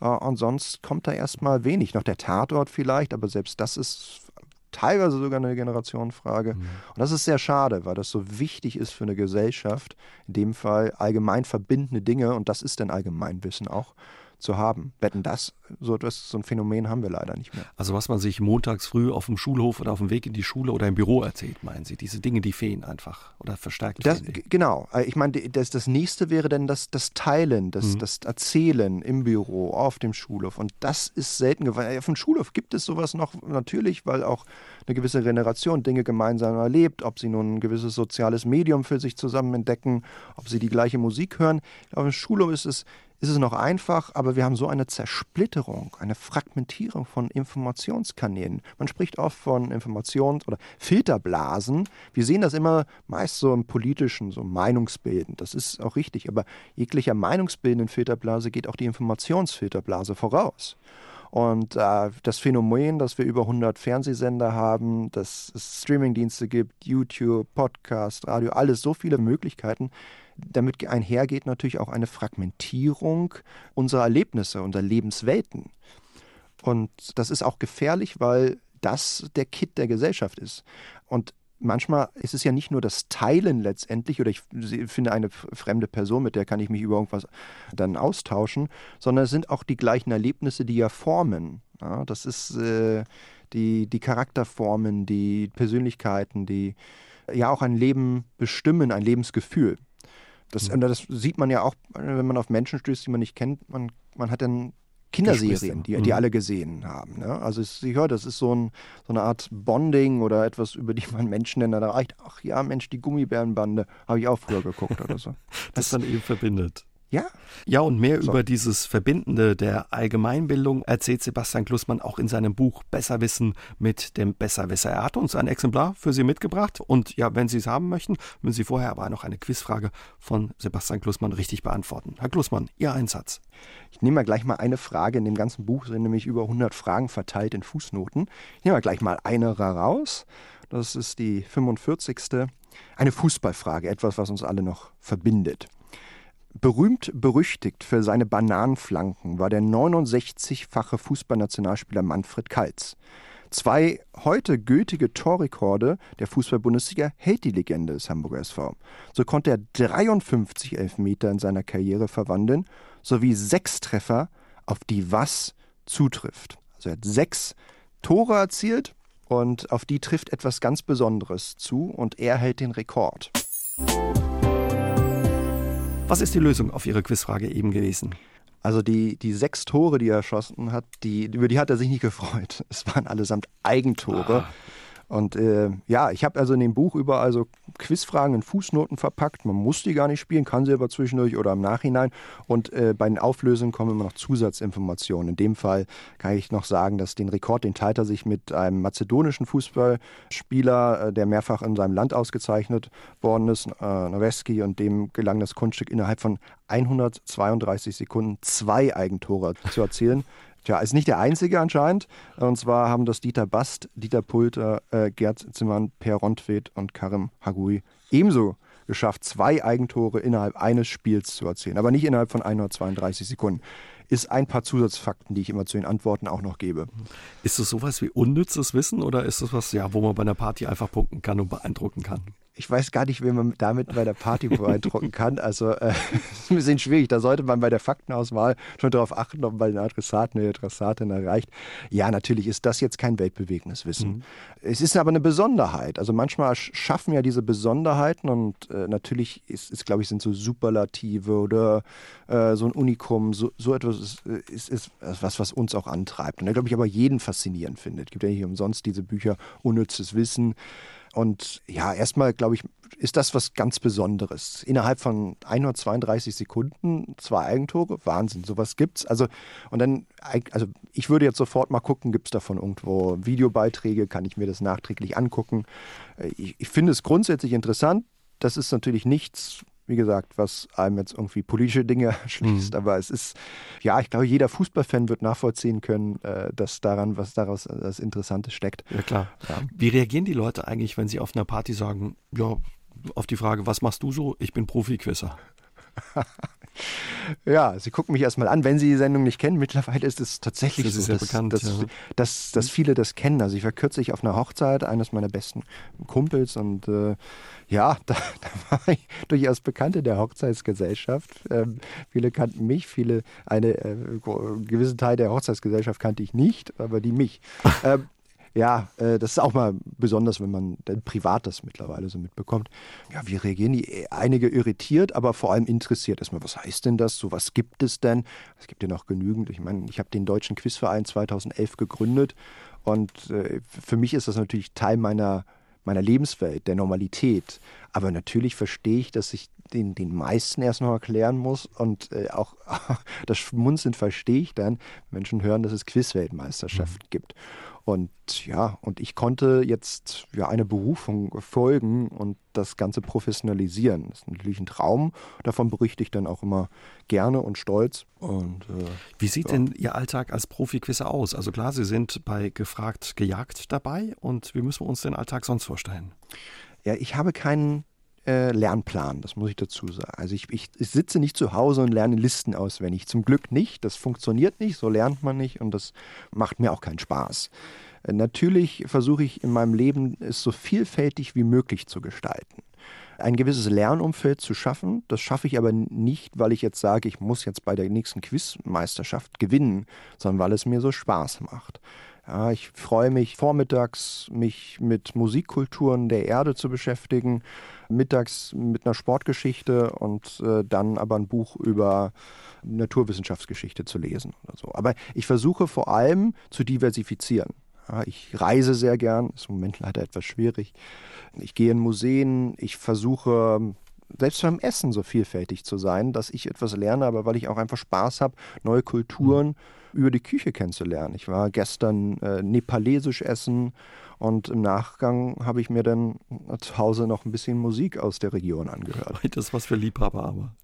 Äh, und sonst kommt da erstmal wenig. Noch der Tatort vielleicht, aber selbst das ist teilweise sogar eine Generationenfrage. Mhm. Und das ist sehr schade, weil das so wichtig ist für eine Gesellschaft. In dem Fall allgemein verbindende Dinge und das ist dann Allgemeinwissen auch zu haben. Wetten das, so etwas, so ein Phänomen haben wir leider nicht mehr. Also was man sich montags früh auf dem Schulhof oder auf dem Weg in die Schule oder im Büro erzählt, meinen Sie? Diese Dinge, die fehlen einfach oder verstärkt das, Genau. Äh, ich meine, das, das nächste wäre dann das, das Teilen, das, mhm. das Erzählen im Büro, auf dem Schulhof. Und das ist selten geworden. Auf dem Schulhof gibt es sowas noch natürlich, weil auch eine gewisse Generation Dinge gemeinsam erlebt, ob sie nun ein gewisses soziales Medium für sich zusammen entdecken, ob sie die gleiche Musik hören. Auf dem Schulhof ist es ist es noch einfach, aber wir haben so eine Zersplitterung, eine Fragmentierung von Informationskanälen. Man spricht oft von Informations- oder Filterblasen. Wir sehen das immer meist so im politischen, so Meinungsbilden. Das ist auch richtig, aber jeglicher Meinungsbildenden Filterblase geht auch die Informationsfilterblase voraus. Und äh, das Phänomen, dass wir über 100 Fernsehsender haben, dass es Streamingdienste gibt, YouTube, Podcast, Radio, alles so viele Möglichkeiten, damit einhergeht natürlich auch eine Fragmentierung unserer Erlebnisse, unserer Lebenswelten. Und das ist auch gefährlich, weil das der Kit der Gesellschaft ist. Und manchmal ist es ja nicht nur das Teilen letztendlich, oder ich finde eine fremde Person, mit der kann ich mich über irgendwas dann austauschen, sondern es sind auch die gleichen Erlebnisse, die ja formen. Ja, das ist äh, die, die Charakterformen, die Persönlichkeiten, die ja auch ein Leben bestimmen, ein Lebensgefühl. Das, mhm. das sieht man ja auch, wenn man auf Menschen stößt, die man nicht kennt. Man, man hat dann Kinderserien, die, die mhm. alle gesehen haben. Ne? Also ich höre, das ist so, ein, so, eine Art Bonding oder etwas, über die man Menschen dann erreicht. Ach ja, Mensch, die Gummibärenbande habe ich auch früher geguckt oder so. <laughs> das, das dann eben verbindet. Ja. Ja, und mehr so. über dieses Verbindende der Allgemeinbildung erzählt Sebastian Klussmann auch in seinem Buch Besserwissen mit dem Besserwisser. Er hat uns ein Exemplar für Sie mitgebracht und ja, wenn Sie es haben möchten, müssen Sie vorher aber noch eine Quizfrage von Sebastian Klussmann richtig beantworten. Herr Klussmann, Ihr Einsatz. Ich nehme mal gleich mal eine Frage. In dem ganzen Buch sind nämlich über 100 Fragen verteilt in Fußnoten. Ich nehme mal gleich mal eine raus. Das ist die 45. Eine Fußballfrage, etwas, was uns alle noch verbindet. Berühmt berüchtigt für seine Bananenflanken war der 69-fache Fußballnationalspieler Manfred Kaltz. Zwei heute gültige Torrekorde der Fußball-Bundesliga hält die Legende des Hamburger SV. So konnte er 53 Elfmeter in seiner Karriere verwandeln, sowie sechs Treffer, auf die was zutrifft. Also er hat sechs Tore erzielt und auf die trifft etwas ganz Besonderes zu und er hält den Rekord. Was ist die Lösung auf Ihre Quizfrage eben gewesen? Also die, die sechs Tore, die er erschossen hat, die, über die hat er sich nicht gefreut. <laughs> Es waren allesamt Eigentore. Ah. Und äh, ja, ich habe also in dem Buch überall so Quizfragen in Fußnoten verpackt. Man muss die gar nicht spielen, kann sie aber zwischendurch oder im Nachhinein. Und äh, bei den Auflösungen kommen immer noch Zusatzinformationen. In dem Fall kann ich noch sagen, dass den Rekord, den teilt er sich mit einem mazedonischen Fußballspieler, äh, der mehrfach in seinem Land ausgezeichnet worden ist, äh, Noweski, und dem gelang das Kunststück innerhalb von 132 Sekunden zwei Eigentore zu erzielen. Tja, ist nicht der einzige anscheinend. Und zwar haben das Dieter Bast, Dieter Pulter, äh, Gerd Zimmern, Per Rontvedt und Karim Hagui ebenso geschafft, zwei Eigentore innerhalb eines Spiels zu erzielen. Aber nicht innerhalb von 132 Sekunden. Ist ein paar Zusatzfakten, die ich immer zu den Antworten auch noch gebe. Ist es sowas wie unnützes Wissen oder ist es was, ja, wo man bei einer Party einfach punkten kann und beeindrucken kann? Ich weiß gar nicht, wie man damit bei der Party <laughs> beeindrucken kann. Also äh, <laughs> ist ein bisschen schwierig. Da sollte man bei der Faktenauswahl schon darauf achten, ob man den Adressaten oder die Adressatin erreicht. Ja, natürlich ist das jetzt kein weltbewegendes Wissen. Mhm. Es ist aber eine Besonderheit. Also manchmal schaffen ja diese Besonderheiten und äh, natürlich ist, ist glaube ich, sind so Superlative oder äh, so ein Unikum, so, so etwas ist, ist, ist, was, was uns auch antreibt. Und da glaube ich aber jeden faszinierend findet. Es gibt ja nicht umsonst diese Bücher Unnützes Wissen. Und ja, erstmal glaube ich, ist das was ganz Besonderes. Innerhalb von 132 Sekunden zwei Eigentore, Wahnsinn, sowas gibt's. Also und dann, also ich würde jetzt sofort mal gucken, gibt es davon irgendwo Videobeiträge, kann ich mir das nachträglich angucken. Ich, ich finde es grundsätzlich interessant. Das ist natürlich nichts, wie gesagt, was einem jetzt irgendwie politische Dinge <laughs> schließt. Mhm. Aber es ist, ja, ich glaube, jeder Fußballfan wird nachvollziehen können, äh, dass daran, was daraus das Interessante steckt. Ja, klar. Ja. Wie reagieren die Leute eigentlich, wenn sie auf einer Party sagen, ja, auf die Frage, was machst du so? Ich bin Profi-Quizzer. <laughs> Ja, Sie gucken mich erstmal an. Wenn Sie die Sendung nicht kennen, mittlerweile ist es tatsächlich das so, dass, bekannt, dass, ja. dass, dass, viele das kennen. Also ich war kürzlich auf einer Hochzeit eines meiner besten Kumpels und äh, ja, <laughs> da, da, war ich durchaus bekannt in der Hochzeitsgesellschaft. Ähm, viele kannten mich, viele, eine äh, gewisse Teil der Hochzeitsgesellschaft kannte ich nicht, aber die mich. <laughs> ähm, ja, äh, das ist auch mal besonders, wenn man dann privat das mittlerweile so mitbekommt. Ja, wie reagieren die? Einige irritiert, aber vor allem interessiert. Erstmal, was heißt denn das? So was gibt es denn? Es gibt ja noch genügend. Ich meine, ich habe den Deutschen Quizverein 2011 gegründet und äh, für mich ist das natürlich Teil meiner meiner Lebenswelt, der Normalität. Aber natürlich verstehe ich, dass ich den, den meisten erst noch erklären muss und äh, auch <laughs> das Schmunzeln verstehe ich dann, Menschen hören, dass es Quizweltmeisterschaften mhm. gibt. Und ja, und ich konnte jetzt ja eine Berufung folgen und das Ganze professionalisieren. Das ist natürlich ein Traum. Davon berichte ich dann auch immer gerne und stolz. Und, äh, Wie sieht ja. denn Ihr Alltag als Profiquisser aus? Also klar, Sie sind bei Gefragt gejagt dabei und wie müssen wir uns den Alltag sonst vorstellen? Ja, ich habe keinen äh, Lernplan, das muss ich dazu sagen. Also ich, ich, ich, sitze nicht zu Hause und lerne Listen auswendig. Zum Glück nicht, das funktioniert nicht, so lernt man nicht und das macht mir auch keinen Spaß. Äh, natürlich versuche ich in meinem Leben es so vielfältig wie möglich zu gestalten. Ein gewisses Lernumfeld zu schaffen, das schaffe ich aber nicht, weil ich jetzt sage, ich muss jetzt bei der nächsten Quizmeisterschaft gewinnen, sondern weil es mir so Spaß macht. Ich freue mich vormittags, mich mit Musikkulturen der Erde zu beschäftigen, mittags mit einer Sportgeschichte und äh, dann aber ein Buch über Naturwissenschaftsgeschichte zu lesen oder so. Aber ich versuche vor allem zu diversifizieren. Ja, ich reise sehr gern, ist im Moment leider etwas schwierig. Ich gehe in Museen, ich versuche selbst beim Essen so vielfältig zu sein, dass ich etwas lerne, aber weil ich auch einfach Spaß habe, neue Kulturen mhm. Über die Küche kennenzulernen. Ich war gestern äh, nepalesisch essen und im Nachgang habe ich mir dann zu Hause noch ein bisschen Musik aus der Region angehört. Das ist was für Liebhaber aber.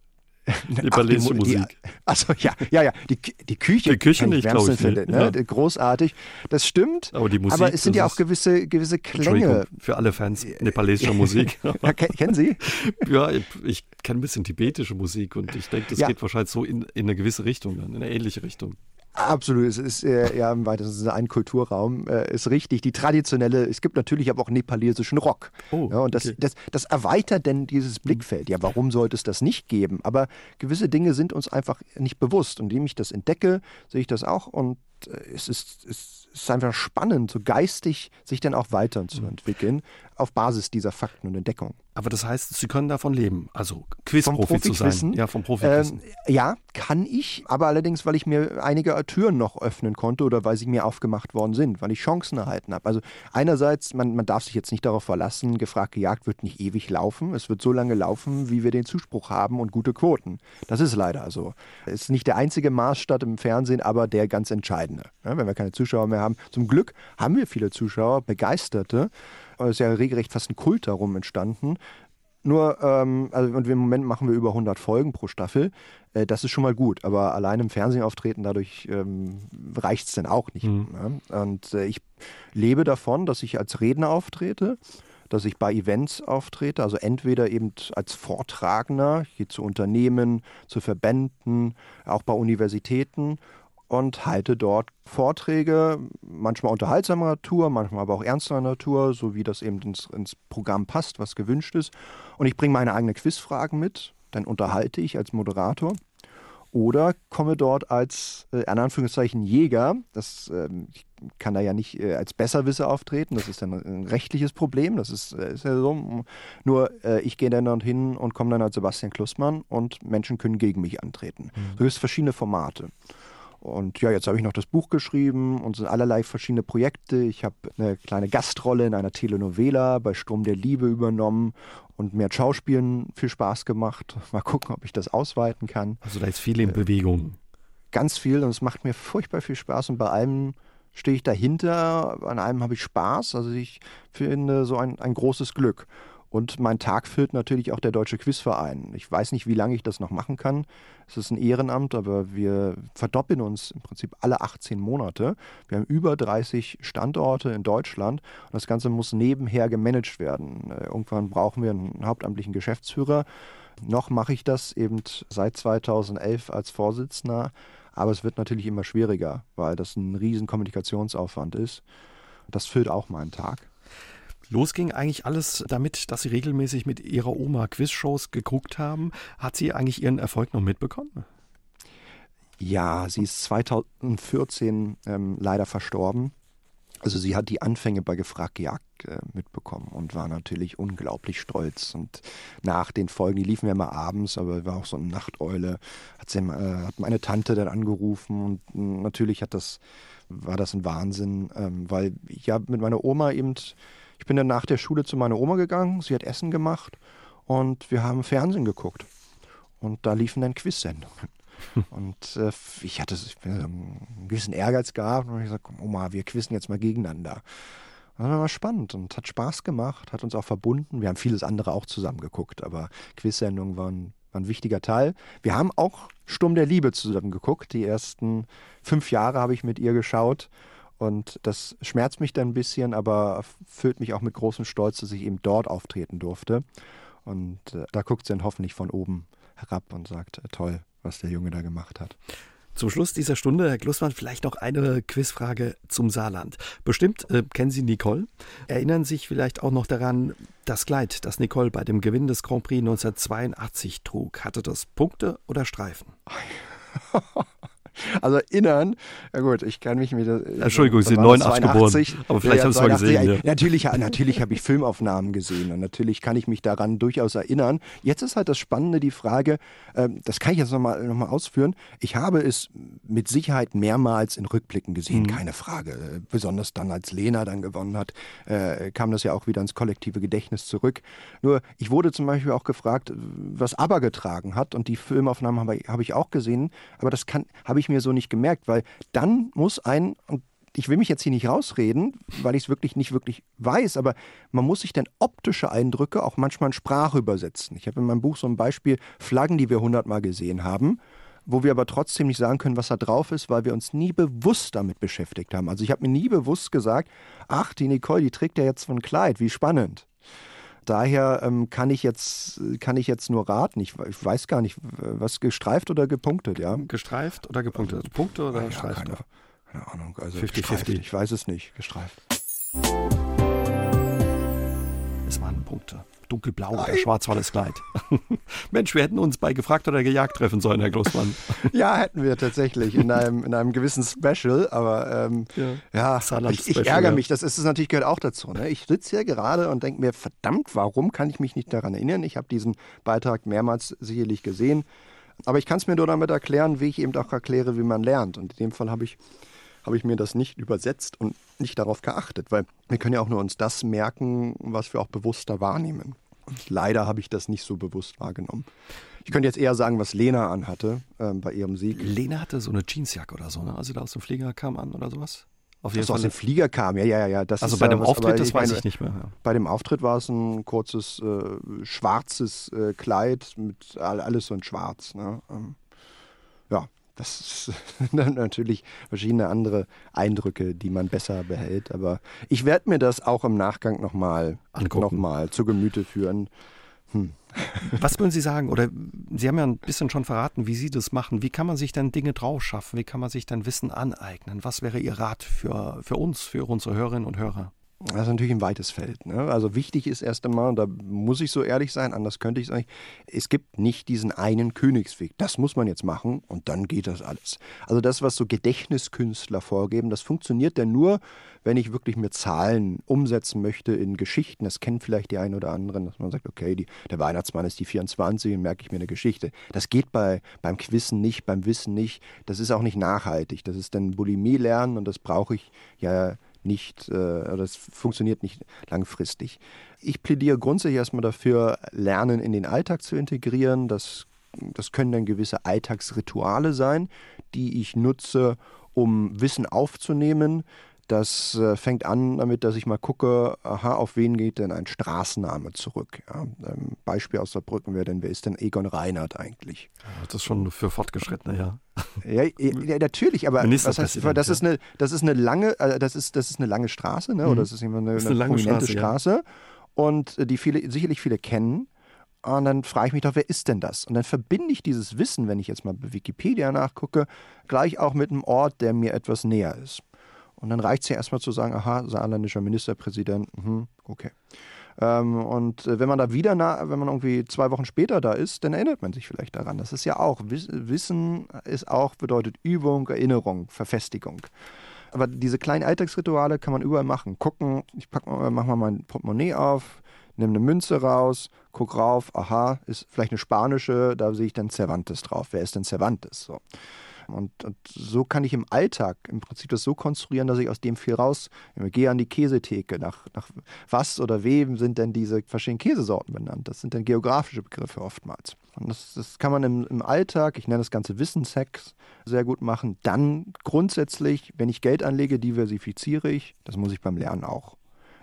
<laughs> Nepalesische Musik. Achso, ja, ja, ja. Die, die Küche, die Küche nicht, glaube ich. Finde, ne? Ja. Großartig. Das stimmt. Aber, die Musik, aber es sind ja auch gewisse, gewisse Klänge. Für alle Fans nepalesischer <laughs> Musik. ja, kennen Sie? <laughs> Ja, ich kenne ein bisschen tibetische Musik und ich denke, das ja. geht wahrscheinlich so in, in eine gewisse Richtung, in eine ähnliche Richtung. Absolut, es ist äh, ja im weitesten Sinne ein Kulturraum, äh, ist richtig. Die traditionelle, es gibt natürlich aber auch nepalesischen Rock. Oh, ja, und das, okay. das, das erweitert denn dieses Blickfeld. Ja, warum sollte es das nicht geben? Aber gewisse Dinge sind uns einfach nicht bewusst. Und indem ich das entdecke, sehe ich das auch und äh, es ist, es ist einfach spannend, so geistig sich dann auch weiterzuentwickeln auf Basis dieser Fakten und Entdeckungen. Aber das heißt, Sie können davon leben, also Quizprofi zu sein. Ja, vom Profiquissen. Ähm, ja, kann ich, aber allerdings, weil ich mir einige Türen noch öffnen konnte oder weil sie mir aufgemacht worden sind, weil ich Chancen erhalten habe. Also einerseits, man, man darf sich jetzt nicht darauf verlassen, gefragt gejagt wird nicht ewig laufen. Es wird so lange laufen, wie wir den Zuspruch haben und gute Quoten. Das ist leider so. Es ist nicht der einzige Maßstab im Fernsehen, aber der ganz entscheidende. Ja, wenn wir keine Zuschauer mehr haben. Zum Glück haben wir viele Zuschauer, Begeisterte. Es ist ja regelrecht fast ein Kult darum entstanden. Nur, ähm, also und im Moment machen wir über 100 Folgen pro Staffel. Äh, das ist schon mal gut, aber allein im Fernsehen auftreten, dadurch ähm, reicht es dann auch nicht. Mhm. Ne? Und äh, ich lebe davon, dass ich als Redner auftrete, dass ich bei Events auftrete, also entweder eben als Vortragender, ich gehe zu Unternehmen, zu Verbänden, auch bei Universitäten und halte dort Vorträge, manchmal unterhaltsamer Natur, manchmal aber auch ernster Natur, so wie das eben ins, ins Programm passt, was gewünscht ist. Und ich bringe meine eigenen Quizfragen mit, dann unterhalte ich als Moderator oder komme dort als, äh, in Anführungszeichen, Jäger. Das, äh, ich kann da ja nicht äh, als Besserwisser auftreten, das ist dann ein rechtliches Problem, das ist, äh, ist ja so. Nur äh, ich gehe dann dorthin und komme dann als Sebastian Klussmann und Menschen können gegen mich antreten. Mhm. So gibt es verschiedene Formate. Und ja, jetzt habe ich noch das Buch geschrieben und sind allerlei verschiedene Projekte. Ich habe eine kleine Gastrolle in einer Telenovela bei Strom der Liebe übernommen und mir hat Schauspielen viel Spaß gemacht. <laughs> Mal gucken, ob ich das ausweiten kann. Also da ist viel in Bewegung. Ganz viel und es macht mir furchtbar viel Spaß und bei allem stehe ich dahinter, an einem habe ich Spaß. Also ich finde so ein, ein großes Glück. Und mein Tag füllt natürlich auch der Deutsche Quizverein. Ich weiß nicht, wie lange ich das noch machen kann. Es ist ein Ehrenamt, aber wir verdoppeln uns im Prinzip alle 18 Monate. Wir haben über 30 Standorte in Deutschland und das Ganze muss nebenher gemanagt werden. Äh, irgendwann brauchen wir einen hauptamtlichen Geschäftsführer. Noch mache ich das eben seit 2011 als Vorsitzender, aber es wird natürlich immer schwieriger, weil das ein riesen Kommunikationsaufwand ist. Das füllt auch meinen Tag. Los ging eigentlich alles damit, dass Sie regelmäßig mit Ihrer Oma Quizshows geguckt haben. Hat sie eigentlich Ihren Erfolg noch mitbekommen? Ja, sie ist 2014 ähm, leider verstorben. Also sie hat die Anfänge bei Gefragt gejagt äh, mitbekommen und war natürlich unglaublich stolz. Und nach den Folgen, die liefen ja immer abends, aber war auch so eine Nachteule, hat, sie, äh, hat meine Tante dann angerufen und äh, natürlich hat das, war das ein Wahnsinn, ähm, weil ich ja mit meiner Oma eben ich bin dann nach der Schule zu meiner Oma gegangen, sie hat Essen gemacht und wir haben Fernsehen geguckt. Und da liefen dann Quiz-Sendungen. <laughs> Und äh, ich hatte ich einen gewissen Ehrgeiz gehabt und ich gesagt, Oma, wir quizzen jetzt mal gegeneinander. Das war spannend und hat Spaß gemacht, hat uns auch verbunden. Wir haben vieles andere auch zusammen geguckt, aber Quiz-Sendungen waren, waren ein wichtiger Teil. Wir haben auch Sturm der Liebe zusammen geguckt. Die ersten fünf Jahre habe ich mit ihr geschaut und das schmerzt mich dann ein bisschen, aber füllt mich auch mit großem Stolz, dass ich eben dort auftreten durfte. Und äh, da guckt sie dann hoffentlich von oben herab und sagt, äh, toll, was der Junge da gemacht hat. Zum Schluss dieser Stunde, Herr Glussmann, vielleicht noch eine Quizfrage zum Saarland. Bestimmt äh, kennen Sie Nicole. Erinnern Sie sich vielleicht auch noch daran, das Kleid, das Nicole bei dem Gewinn des Grand Prix 1982 trug. Hatte das Punkte oder Streifen? <laughs> Also erinnern, ja gut, ich kann mich mit. Entschuldigung, Sie sind 89 geboren, aber vielleicht ja, haben Sie es mal gesehen. Ja. Natürlich, natürlich habe ich Filmaufnahmen gesehen und natürlich kann ich mich daran durchaus erinnern. Jetzt ist halt das Spannende die Frage, äh, das kann ich jetzt nochmal noch mal ausführen. Ich habe es mit Sicherheit mehrmals in Rückblicken gesehen, mhm. keine Frage. Besonders dann, als Lena dann gewonnen hat, äh, kam das ja auch wieder ins kollektive Gedächtnis zurück. Nur, ich wurde zum Beispiel auch gefragt, was ABBA getragen hat und die Filmaufnahmen habe hab ich auch gesehen, aber das habe ich ich mir so nicht gemerkt, weil dann muss ein, und ich will mich jetzt hier nicht rausreden, weil ich es wirklich nicht wirklich weiß, aber man muss sich dann optische Eindrücke auch manchmal in Sprache übersetzen. Ich habe in meinem Buch so ein Beispiel Flaggen, die wir hundertmal gesehen haben, wo wir aber trotzdem nicht sagen können, was da drauf ist, weil wir uns nie bewusst damit beschäftigt haben. Also ich habe mir nie bewusst gesagt, ach, die Nicole, die trägt ja jetzt so ein Kleid, wie spannend daher ähm, kann ich jetzt kann ich jetzt nur raten. Ich, ich, weiß gar nicht, was gestreift oder gepunktet, ja? Gestreift oder gepunktet? Also Punkte oder ja, Streifen? Keine, keine, Ahnung. Also 50, 50. Ich weiß es nicht. Gestreift. Es waren Punkte. Dunkelblau oder schwarz-walles Kleid. <laughs> Mensch, wir hätten uns bei Gefragt oder Gejagt treffen sollen, Herr Großmann. <laughs> ja, hätten wir tatsächlich in einem, in einem gewissen Special, aber ähm, ja, ja ich, ich, ärgere mich, das ist es natürlich gehört auch dazu. Ne? Ich sitze hier gerade und denke mir, verdammt, warum kann ich mich nicht daran erinnern? Ich habe diesen Beitrag mehrmals sicherlich gesehen, aber ich kann es mir nur damit erklären, wie ich eben auch erkläre, wie man lernt. Und in dem Fall habe ich habe ich mir das nicht übersetzt und nicht darauf geachtet, weil wir können ja auch nur uns das merken, was wir auch bewusster wahrnehmen. Und leider habe ich das nicht so bewusst wahrgenommen. Ich könnte jetzt eher sagen, was Lena anhatte äh, bei ihrem Sieg. Lena hatte so eine Jeansjacke oder so, ne? als sie da aus dem Flieger kam an oder sowas? Auf jeden Fall. aus dem Flieger kam, ja, ja, ja. Das also bei dem was, Auftritt, das weiß ich nicht mehr. Ja. Bei dem Auftritt war es ein kurzes äh, schwarzes äh, Kleid mit alles so in schwarz. Ne? Ähm, ja, das sind <laughs> natürlich verschiedene andere Eindrücke, die man besser behält. Aber ich werde mir das auch im Nachgang nochmal noch mal zu Gemüte führen. Hm. <laughs> Was würden Sie sagen? Oder Sie haben ja ein bisschen schon verraten, wie Sie das machen. Wie kann man sich denn Dinge drauf schaffen? Wie kann man sich dann Wissen aneignen? Was wäre Ihr Rat für, für uns, für unsere Hörerinnen und Hörer? Das ist natürlich ein weites Feld. Ne? Also wichtig ist erst einmal, und da muss ich so ehrlich sein, anders könnte ich es nicht, es gibt nicht diesen einen Königsweg. Das muss man jetzt machen und dann geht das alles. Also das, was so Gedächtniskünstler vorgeben, das funktioniert denn nur, wenn ich wirklich mir Zahlen umsetzen möchte in Geschichten. Das kennen vielleicht die einen oder anderen, dass man sagt, okay, die, der Weihnachtsmann ist die 24 und merke ich mir eine Geschichte. Das geht bei, beim Quizzen nicht, beim Wissen nicht. Das ist auch nicht nachhaltig. Das ist dann Bulimie lernen und das brauche ich ja nicht, äh, das funktioniert nicht langfristig. Ich plädiere grundsätzlich erstmal dafür, Lernen in den Alltag zu integrieren. Das, das können dann gewisse Alltagsrituale sein, die ich nutze, um Wissen aufzunehmen, das äh, fängt an damit, dass ich mal gucke, aha, auf wen geht denn ein Straßenname zurück? Ja, ähm, Beispiel aus Saarbrücken wäre denn, wer ist denn Egon Reinhardt eigentlich? Ja, das ist schon für Fortgeschrittene, ja. Ja, ja natürlich, aber das, heißt, das, ist eine, das ist eine lange, äh, das ist, das ist eine lange Straße, ne? Mhm. oder das ist immer eine, ist eine, eine prominente Straße, Straße und äh, die viele, sicherlich viele kennen. Und dann frage ich mich doch, wer ist denn das? Und dann verbinde ich dieses Wissen, wenn ich jetzt mal bei Wikipedia nachgucke, gleich auch mit einem Ort, der mir etwas näher ist. Und dann reicht es ja erstmal zu sagen, aha, saarländischer Ministerpräsident, mh, okay. Ähm, und äh, wenn man da wieder, na, wenn man irgendwie zwei Wochen später da ist, dann erinnert man sich vielleicht daran. Das ist ja auch, Wissen ist auch, bedeutet Übung, Erinnerung, Verfestigung. Aber diese kleinen Alltagsrituale kann man überall machen. Gucken, ich pack mal, mach mal mein Portemonnaie auf, nehme eine Münze raus, guck rauf, aha, ist vielleicht eine spanische, da sehe ich dann Cervantes drauf. Wer ist denn Cervantes? So. Und, und, so kann ich im Alltag im Prinzip das so konstruieren, dass ich aus dem viel raus gehe an die Käsetheke. Nach, nach was oder wem sind denn diese verschiedenen Käsesorten benannt? Das sind dann geografische Begriffe oftmals. Und das, das kann man im, im Alltag, ich nenne das Ganze Wissenshacks, sehr gut machen. Dann grundsätzlich, wenn ich Geld anlege, diversifiziere ich. Das muss ich beim Lernen auch.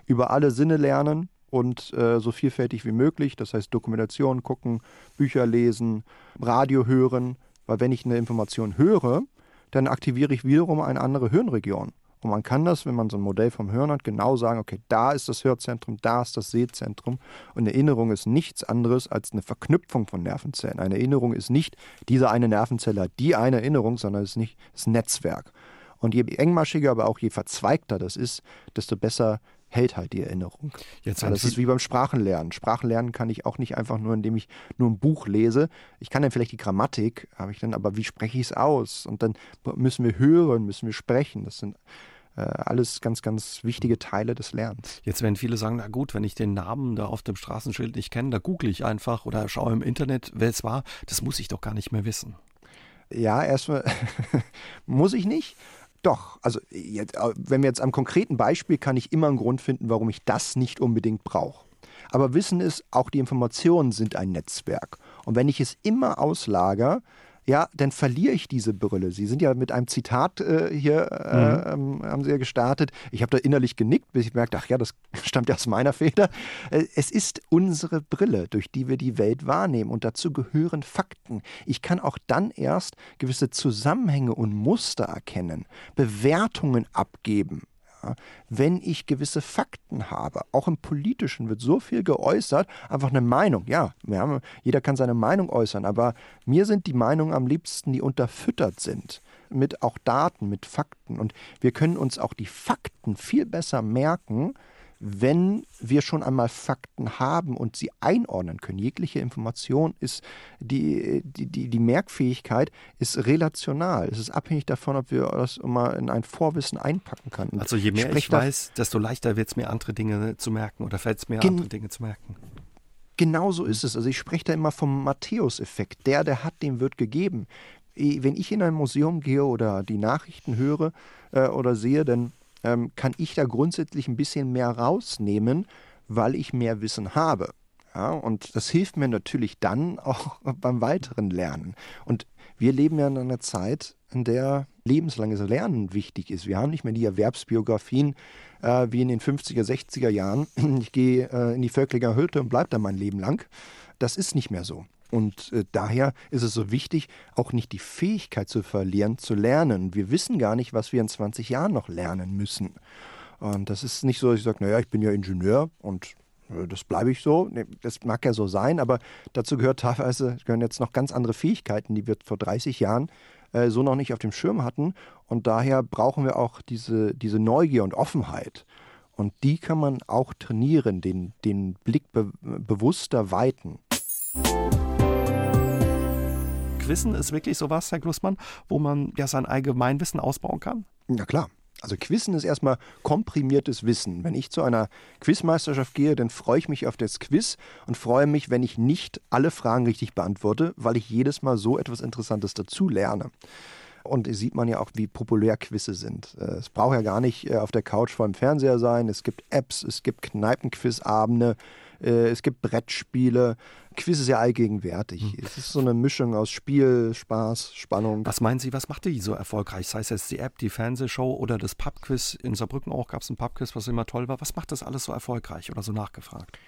Über alle Sinne lernen, und äh, so vielfältig wie möglich. Das heißt Dokumentation gucken, Bücher lesen, Radio hören, weil wenn ich eine Information höre, dann aktiviere ich wiederum eine andere Hirnregion. Und man kann das, wenn man so ein Modell vom Hören hat, genau sagen, okay, da ist das Hörzentrum, da ist das Sehzentrum. Und Erinnerung ist nichts anderes als eine Verknüpfung von Nervenzellen. Eine Erinnerung ist nicht, diese eine Nervenzelle hat die eine Erinnerung, sondern es ist nicht das Netzwerk. Und je engmaschiger, aber auch je verzweigter das ist, desto besser hält halt die Erinnerung. Jetzt ja, das ist wie beim Sprachenlernen. Sprachenlernen kann ich auch nicht einfach nur, indem ich nur ein Buch lese. Ich kann dann vielleicht die Grammatik, habe ich dann, aber wie spreche ich es aus? Und dann müssen wir hören, müssen wir sprechen. Das sind äh, alles ganz, ganz wichtige Teile des Lernens. Jetzt werden viele sagen, na gut, wenn ich den Namen da auf dem Straßenschild nicht kenne, da google ich einfach oder schaue im Internet, wer es war. Das muss ich doch gar nicht mehr wissen. Ja, erstmal <laughs> muss ich nicht. Doch, also jetzt, wenn wir jetzt am konkreten Beispiel, kann ich immer einen Grund finden, warum ich das nicht unbedingt brauche. Aber Wissen ist, auch die Informationen sind ein Netzwerk. Und wenn ich es immer auslager, ja, dann verliere ich diese Brille. Sie sind ja mit einem Zitat äh, hier, äh, mhm. haben Sie ja gestartet. Ich habe da innerlich genickt, bis ich merkte, ach ja, das <laughs> stammt ja aus meiner Feder. Äh, es ist unsere Brille, durch die wir die Welt wahrnehmen. Und dazu gehören Fakten. Ich kann auch dann erst gewisse Zusammenhänge und Muster erkennen, Bewertungen abgeben wenn ich gewisse Fakten habe. Auch im Politischen wird so viel geäußert, einfach eine Meinung. Ja, haben, jeder kann seine Meinung äußern, aber mir sind die Meinungen am liebsten, die unterfüttert sind mit auch Daten, mit Fakten. Und wir können uns auch die Fakten viel besser merken, wenn wir schon einmal Fakten haben und sie einordnen können. Jegliche Information ist, die, die, die, die Merkfähigkeit ist relational. Es ist abhängig davon, ob wir das mal in ein Vorwissen einpacken können. Also je mehr ich weiß, desto leichter wird es mir, andere Dinge zu merken oder fällt es mir, andere Dinge zu merken. Genau so ist es. Also ich spreche da immer vom Matthäus-Effekt. Der, der hat, dem wird gegeben. Wenn ich in ein Museum gehe oder die Nachrichten höre äh, oder sehe, dann ähm, kann ich da grundsätzlich ein bisschen mehr rausnehmen, weil ich mehr Wissen habe. Ja, und das hilft mir natürlich dann <laughs> auch beim weiteren Lernen. Und wir leben ja in einer Zeit, in der lebenslanges Lernen wichtig ist. Wir haben nicht mehr die Erwerbsbiografien äh, wie in den 50er, 60er Jahren. Ich gehe äh, in die Völklinger Hütte und bleibe da mein Leben lang. Das ist nicht mehr so. Und äh, daher ist es so wichtig, auch nicht die Fähigkeit zu verlieren, zu lernen. Wir wissen gar nicht, was wir in 20 Jahren noch lernen müssen. Und das ist nicht so, dass ich sage, naja, ich bin ja Ingenieur und äh, das bleibe ich so. Das mag ja so sein, aber dazu gehört teilweise gehören jetzt noch ganz andere Fähigkeiten, die wir vor 30 Jahren äh, so noch nicht auf dem Schirm hatten. Und daher brauchen wir auch diese, diese Neugier und Offenheit. Und die kann man auch trainieren, den, den Blick be bewusster weiten. Quizzen ist wirklich sowas, Herr Glussmann, wo man ja sein Allgemeinwissen ausbauen kann? Ja klar. Also Quizzen ist erstmal komprimiertes Wissen. Wenn ich zu einer Quizmeisterschaft gehe, dann freue ich mich auf das Quiz und freue mich, wenn ich nicht alle Fragen richtig beantworte, weil ich jedes Mal so etwas Interessantes dazu lerne. Und sieht man ja auch, wie populär Quizze sind. Äh, es braucht ja gar nicht äh, auf der Couch vor dem Fernseher sein. Es gibt Apps, es gibt Kneipenquizabende, äh, es gibt Brettspiele. Quiz ist ja allgegenwärtig. Hm. Es ist so eine Mischung aus Spiel, Spaß, Spannung. Was meinen Sie, was macht die so erfolgreich? Sei es jetzt die App, die Fernsehshow oder das Pubquiz. In Saarbrücken auch gab es ein Pubquiz, was immer toll war. Was macht das alles so erfolgreich oder so nachgefragt?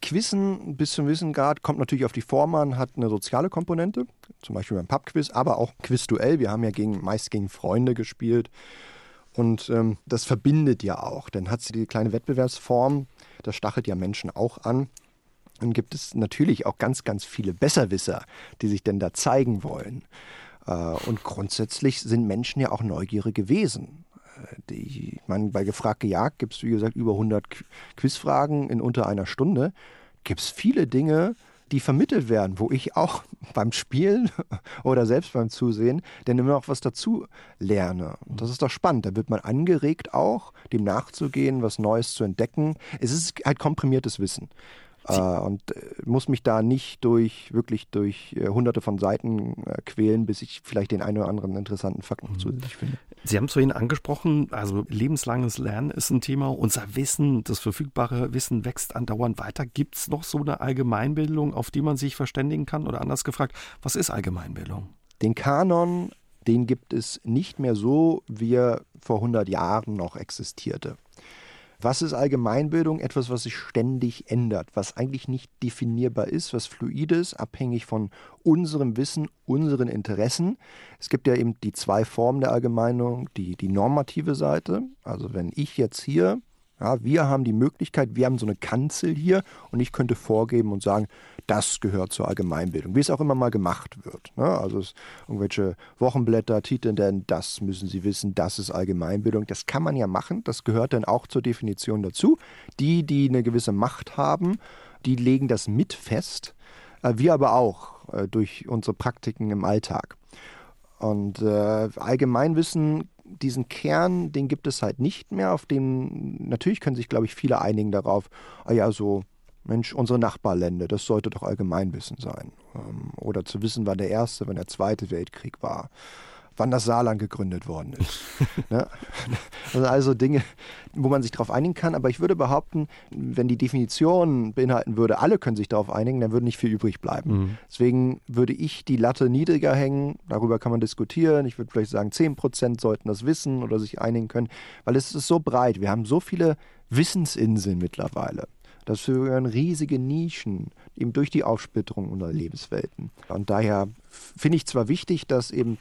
Quizzen bis zum Wissengrad kommt natürlich auf die Form an, hat eine soziale Komponente, zum Beispiel beim Pubquiz, aber auch Quizduell. Wir haben ja gegen, meist gegen Freunde gespielt. Und ähm, das verbindet ja auch. Dann hat sie die kleine Wettbewerbsform, das stachelt ja Menschen auch an. Dann gibt es natürlich auch ganz, ganz viele Besserwisser, die sich denn da zeigen wollen. Äh, und grundsätzlich sind Menschen ja auch neugierige Wesen. Äh, die, ich meine, bei Gefragt gejagt gibt es, wie gesagt, über 100 Quizfragen in unter einer Stunde. Gibt es viele Dinge, die vermittelt werden, wo ich auch <laughs> beim Spielen <laughs> oder selbst beim Zusehen dann immer noch was dazu lerne. Und das ist doch spannend. Da wird man angeregt auch, dem nachzugehen, was Neues zu entdecken. Es ist halt komprimiertes Wissen. Äh, und äh, muss mich da nicht durch wirklich durch äh, hunderte von Seiten quälen, bis ich vielleicht den einen oder anderen interessanten Fakt noch mhm. zusätzlich finde. Sie haben es vorhin angesprochen, also lebenslanges Lernen ist ein Thema. Unser Wissen, das verfügbare Wissen wächst andauernd weiter. Gibt es noch so eine Allgemeinbildung, auf die man sich verständigen kann? Oder anders gefragt, was ist Allgemeinbildung? Den Kanon, den gibt es nicht mehr so, wie er vor 100 Jahren noch existierte. Was ist Allgemeinbildung? Etwas, was sich ständig ändert, was eigentlich nicht definierbar ist, was fluide ist, abhängig von unserem Wissen, unseren Interessen. Es gibt ja eben die zwei Formen der Allgemeinung, die, die normative Seite. Also wenn ich jetzt hier ja, wir haben die Möglichkeit, wir haben so eine Kanzel hier und ich könnte vorgeben und sagen, das gehört zur Allgemeinbildung, wie es auch immer mal gemacht wird. Ne? Also irgendwelche Wochenblätter titeln denn, das müssen Sie wissen, das ist Allgemeinbildung. Das kann man ja machen, das gehört dann auch zur Definition dazu. Die, die eine gewisse Macht haben, die legen das mit fest, äh, wir aber auch äh, durch unsere Praktiken im Alltag. Und äh, Allgemeinwissen diesen Kern, den gibt es halt nicht mehr. Auf dem, natürlich können sich, glaube ich, viele einigen darauf, ah ja, so, Mensch, unsere Nachbarländer, das sollte doch Allgemeinwissen sein. Ähm, oder zu wissen, wann der Erste, wann der Zweite Weltkrieg war wann das Saarland gegründet worden ist. <laughs> ne? Also, also Dinge, wo man sich darauf einigen kann. Aber ich würde behaupten, wenn die Definition beinhalten würde, alle können sich darauf einigen, dann würde nicht viel übrig bleiben. Mhm. Deswegen würde ich die Latte niedriger hängen. Darüber kann man diskutieren. Ich würde vielleicht sagen, 10 Prozent sollten das wissen oder sich einigen können, weil es ist so breit. Wir haben so viele Wissensinseln mittlerweile. Das gehören riesige Nischen, eben durch die Aufsplitterung unserer Lebenswelten. Und daher finde ich zwar wichtig, dass eben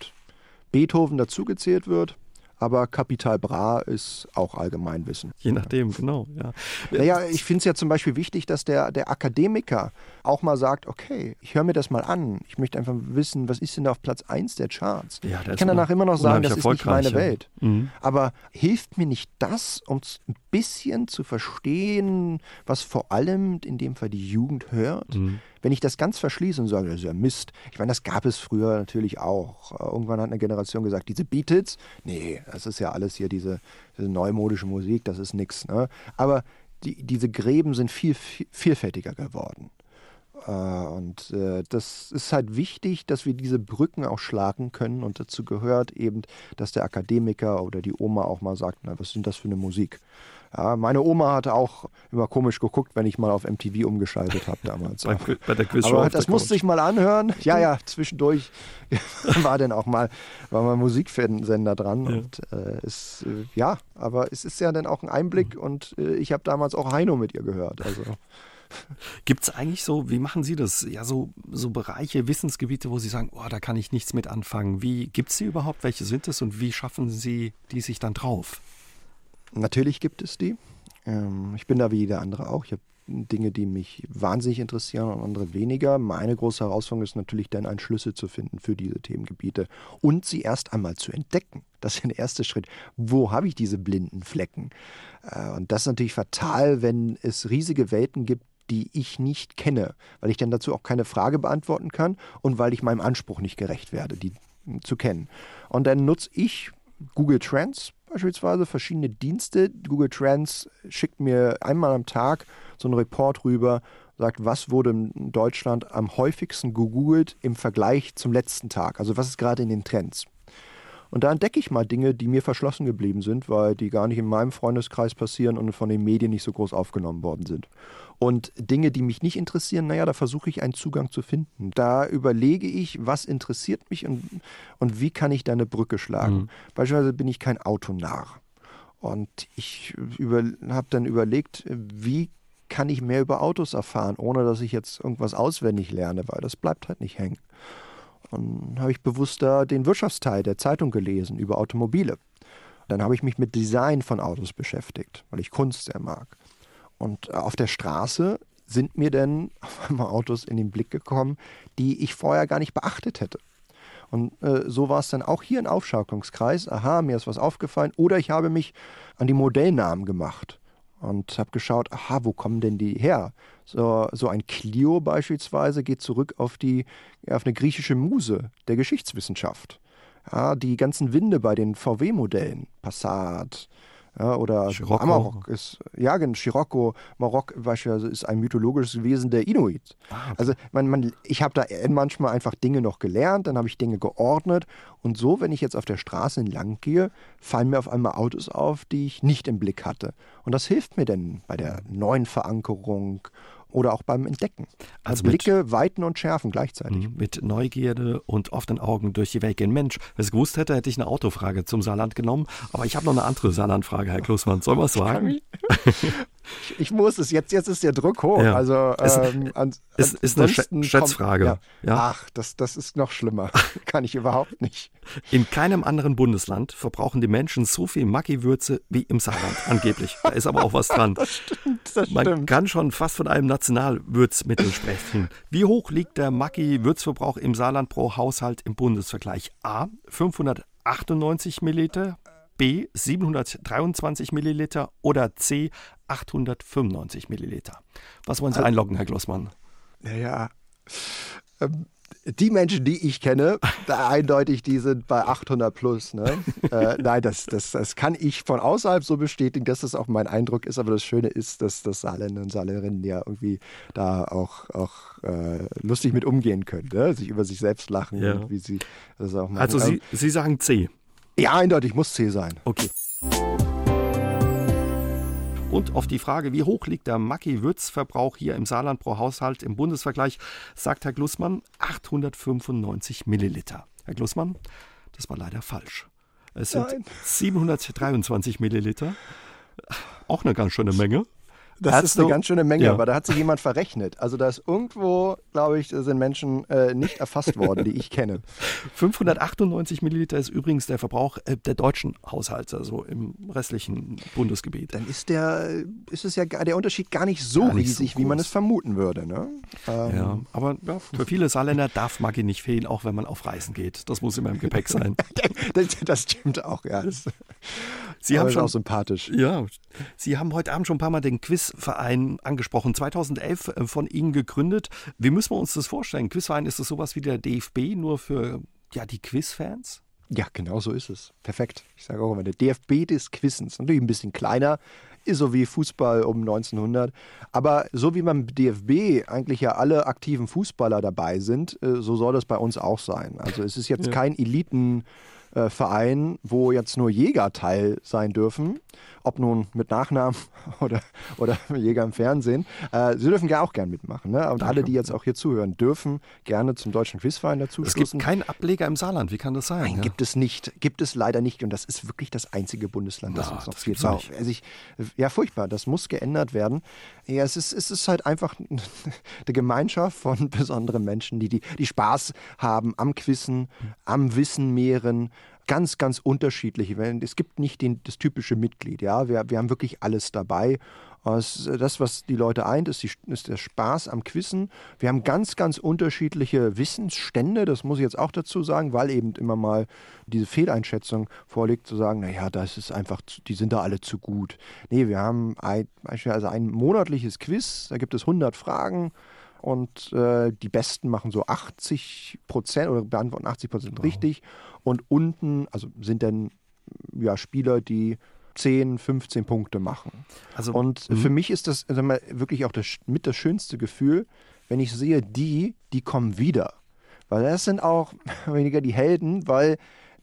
Beethoven dazugezählt wird, aber Kapital Bra ist auch Allgemeinwissen. Je nachdem, genau. Ja. Naja, ich finde es ja zum Beispiel wichtig, dass der, der Akademiker auch mal sagt, okay, ich höre mir das mal an. Ich möchte einfach wissen, was ist denn da auf Platz 1 der Charts? Ja, ich kann danach immer noch sagen, das ist nicht meine Welt. Mhm. Aber hilft mir nicht das, um ein bisschen zu verstehen, was vor allem in dem Fall die Jugend hört? Mhm. Wenn ich das ganz verschließe und sage, das ist ja Mist. Ich meine, das gab es früher natürlich auch. Irgendwann hat eine Generation gesagt, diese Beatles, nee, das ist ja alles hier diese, diese neumodische Musik, das ist nichts. Ne? Aber die, diese Gräben sind viel, viel vielfältiger geworden. Äh, und äh, das ist halt wichtig, dass wir diese Brücken auch schlagen können. Und dazu gehört eben, dass der Akademiker oder die Oma auch mal sagt, na, was sind das für eine Musik? Ja, meine Oma hatte auch immer komisch geguckt, wenn ich mal auf MTV umgeschaltet habe damals. bei, bei der Quizshow Aber das musste ich mal anhören. Ja, ja, zwischendurch <laughs> war dann auch mal, war mal Musiksender dran. Ja. Und äh, ist, äh, ja, aber es ist ja dann auch ein Einblick mhm. und äh, ich habe damals auch Heino mit ihr gehört. Also. <laughs> Gibt es eigentlich so, wie machen Sie das? Ja, so, so Bereiche, Wissensgebiete, wo Sie sagen, oh, da kann ich nichts mit anfangen. Wie gibt es die überhaupt? Welche sind es und wie schaffen Sie die sich dann drauf? Natürlich gibt es die. Ähm, ich bin da wie jeder andere auch. Ich habe Dinge, die mich wahnsinnig interessieren und andere weniger. Meine große Herausforderung ist natürlich dann, einen Schlüssel zu finden für diese Themengebiete und sie erst einmal zu entdecken. Das ist der erste Schritt. Wo habe ich diese blinden Flecken? Äh, und das ist natürlich fatal, wenn es riesige Welten gibt, die ich nicht kenne, weil ich dann dazu auch keine Frage beantworten kann und weil ich meinem Anspruch nicht gerecht werde, die zu kennen. Und dann nutze ich Google Trends beispielsweise verschiedene Dienste. Google Trends schickt mir einmal am Tag so einen Report rüber, sagt, was wurde in Deutschland am häufigsten gegoogelt im Vergleich zum letzten Tag. Also was ist gerade in den Trends. Und da entdecke ich mal Dinge, die mir verschlossen geblieben sind, weil die gar nicht in meinem Freundeskreis passieren und von den Medien nicht so groß aufgenommen worden sind. Und Dinge, die mich nicht interessieren, naja, da versuche ich einen Zugang zu finden. Da überlege ich, was interessiert mich und, und wie kann ich da eine Brücke schlagen. Mhm. Beispielsweise bin ich kein Autonarr. Und ich habe dann überlegt, wie kann ich mehr über Autos erfahren, ohne dass ich jetzt irgendwas auswendig lerne, weil das bleibt halt nicht hängen. Und habe ich bewusst den Wirtschaftsteil der Zeitung gelesen über Automobile. Dann habe ich mich mit Design von Autos beschäftigt, weil ich Kunst sehr mag. Und äh, auf der Straße sind mir dann <laughs> auf einmal Autos in den Blick gekommen, die ich vorher gar nicht beachtet hätte. Und äh, so war es dann auch hier ein Aufschaukelungskreis. Aha, mir ist was aufgefallen. Oder ich habe mich an die Modellnamen gemacht und habe geschaut, aha, wo kommen denn die her? So, so ein Clio beispielsweise geht zurück auf, die, auf eine griechische Muse der Geschichtswissenschaft. Ja, die ganzen Winde bei den VW-Modellen, Passat, ja, oder Scirocco. Amarok ist, ja, Scirocco, Marok beispielsweise ist ein mythologisches Wesen der Inuit. Ah, okay. Also man, man, ich habe da manchmal einfach Dinge noch gelernt, dann habe ich Dinge geordnet und so, wenn ich jetzt auf der Straße entlang gehe, fallen mir auf einmal Autos auf, die ich nicht im Blick hatte. Und das hilft mir denn bei der neuen Verankerung oder auch beim Entdecken. Also Blicke mit, weiten und schärfen gleichzeitig. Mhm, mit Neugierde und offenen Augen durch die Welt gehen. Mensch, wenn ich es gewusst hätte, hätte ich eine Autofrage zum Saarland genommen. Aber ich habe noch eine andere Saarlandfrage, Herr Klusmann. Soll man es sagen? <laughs> ich muss es, jetzt, jetzt ist der Druck hoch. Ja. Also, ähm, an, ist, ist eine Schätzfrage. Ja. Ja. Ach, das, das ist noch schlimmer. <laughs> Kann ich überhaupt nicht. In keinem anderen Bundesland verbrauchen die Menschen so viel Maggi-Würze wie im Saarland, angeblich. Da ist aber auch was dran. <laughs> das stimmt, das Man stimmt. kann schon fast von einem Nationalwürzmittel sprechen. Wie hoch liegt der Maggi-Würzverbrauch im Saarland pro Haushalt im Bundesvergleich? A. 598 Milliliter, B 723 Milliliter oder C 895 Milliliter. Was wollen Sie also, einloggen, Herr Glossmann? Naja, ähm, die Menschen, die ich kenne, da eindeutig, die sind bei 800 plus. Ne? <laughs> äh, nein, das, das, das kann ich von außerhalb so bestätigen, dass das auch mein Eindruck ist. Aber das Schöne ist, dass das Saarländer und Saarländerinnen ja irgendwie da auch, auch äh, lustig mit umgehen können, ne? sich über sich selbst lachen ja. und wie sie das auch machen. Also Sie, Sie sagen C. Ja, eindeutig muss C sein. Okay. Und auf die Frage, wie hoch liegt der Macki-Würzverbrauch hier im Saarland pro Haushalt im Bundesvergleich, sagt Herr Glussmann 895 Milliliter. Herr Glussmann, das war leider falsch. Es sind Nein. 723 Milliliter. Auch eine ganz schöne Menge. Das Hast ist eine ganz schöne Menge, ja. aber da hat sich jemand verrechnet. Also da ist irgendwo, glaube ich, sind Menschen äh, nicht erfasst worden, die ich kenne. <laughs> 598 Milliliter ist übrigens der Verbrauch äh, der deutschen Haushalte, also im restlichen Bundesgebiet. Dann ist der, ist es ja der Unterschied gar nicht so gar nicht riesig, so wie man es vermuten würde. Ne? Ähm, ja, aber ja, für viele Saarländer darf Maggi nicht fehlen, auch wenn man auf Reisen geht. Das muss immer im Gepäck <laughs> sein. das, das, stimmt auch, ja. Das, <laughs> Sie haben schon auch sympathisch. Ja, Sie haben heute Abend schon ein paar Mal den Quizverein angesprochen. 2011 äh, von Ihnen gegründet. Wie müssen wir uns das vorstellen? Quizverein ist das sowas wie der DFB nur für ja die Quizfans? Ja, genau so ist es. Perfekt. Ich sage auch immer, der DFB des Quizens. Natürlich ein bisschen kleiner, ist so wie Fußball um 1900. Aber so wie beim DFB eigentlich ja alle aktiven Fußballer dabei sind, äh, so soll das bei uns auch sein. Also es ist jetzt ja. kein Eliten- äh, Verein, wo jetzt nur Jäger teil sein dürfen, ob nun mit Nachnamen <laughs> oder, oder Jäger im Fernsehen. Äh, sie dürfen ja auch gern mitmachen. Ne? Und Danke. alle, die jetzt auch hier zuhören, dürfen gerne zum Deutschen Quizverein dazu Es gibt keinen Ableger im Saarland, wie kann das sein? Nein, ja? gibt es nicht. Gibt es leider nicht. Und das ist wirklich das einzige Bundesland, das ja, uns noch fehlt. Also ich, ja, furchtbar. Das muss geändert werden. Ja, es ist, es ist halt einfach <laughs> eine Gemeinschaft von besonderen Menschen, die, die, die Spaß haben am Quizzen, am Wissen mehren, ganz, ganz unterschiedliche. Es gibt nicht den, das typische Mitglied. Ja? Wir, wir haben wirklich alles dabei. Das, was die Leute eint, ist, die, ist, der Spaß am Quizzen. Wir haben ganz, ganz unterschiedliche Wissensstände, das muss ich jetzt auch dazu sagen, weil eben immer mal diese Fehleinschätzung vorliegt, zu sagen, naja, das ist einfach, die sind da alle zu gut. Nee, wir haben ein, beispielsweise ein monatliches Quiz, da gibt es 100 Fragen und äh, die Besten machen so 80 Prozent oder beantworten 80 Prozent richtig. Und unten, also sind dann ja Spieler, die 10, 15 Punkte machen. Also, und mh. für mich ist das mal, wirklich auch das, mit das schönste Gefühl, wenn ich sehe, die, die kommen wieder. Weil das sind auch <laughs> weniger die Helden, weil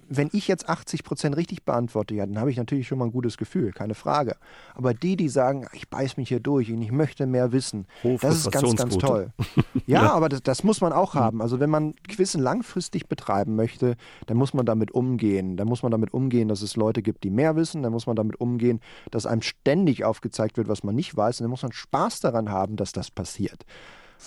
wenn ich jetzt 80 Prozent richtig beantworte, ja, dann habe ich natürlich schon mal ein gutes Gefühl, keine Frage. Aber die, die sagen, ich beiß mich hier durch und ich möchte mehr wissen, das ist ganz, ganz toll. <laughs> Ja, ja. aber das, das, muss man auch haben. Also wenn man Quizzen langfristig betreiben möchte, dann muss man damit umgehen. Dann muss man damit umgehen, dass es Leute gibt, die mehr wissen. Dann muss man damit umgehen, dass einem ständig aufgezeigt wird, was man nicht weiß. Und dann muss man Spaß daran haben, dass das passiert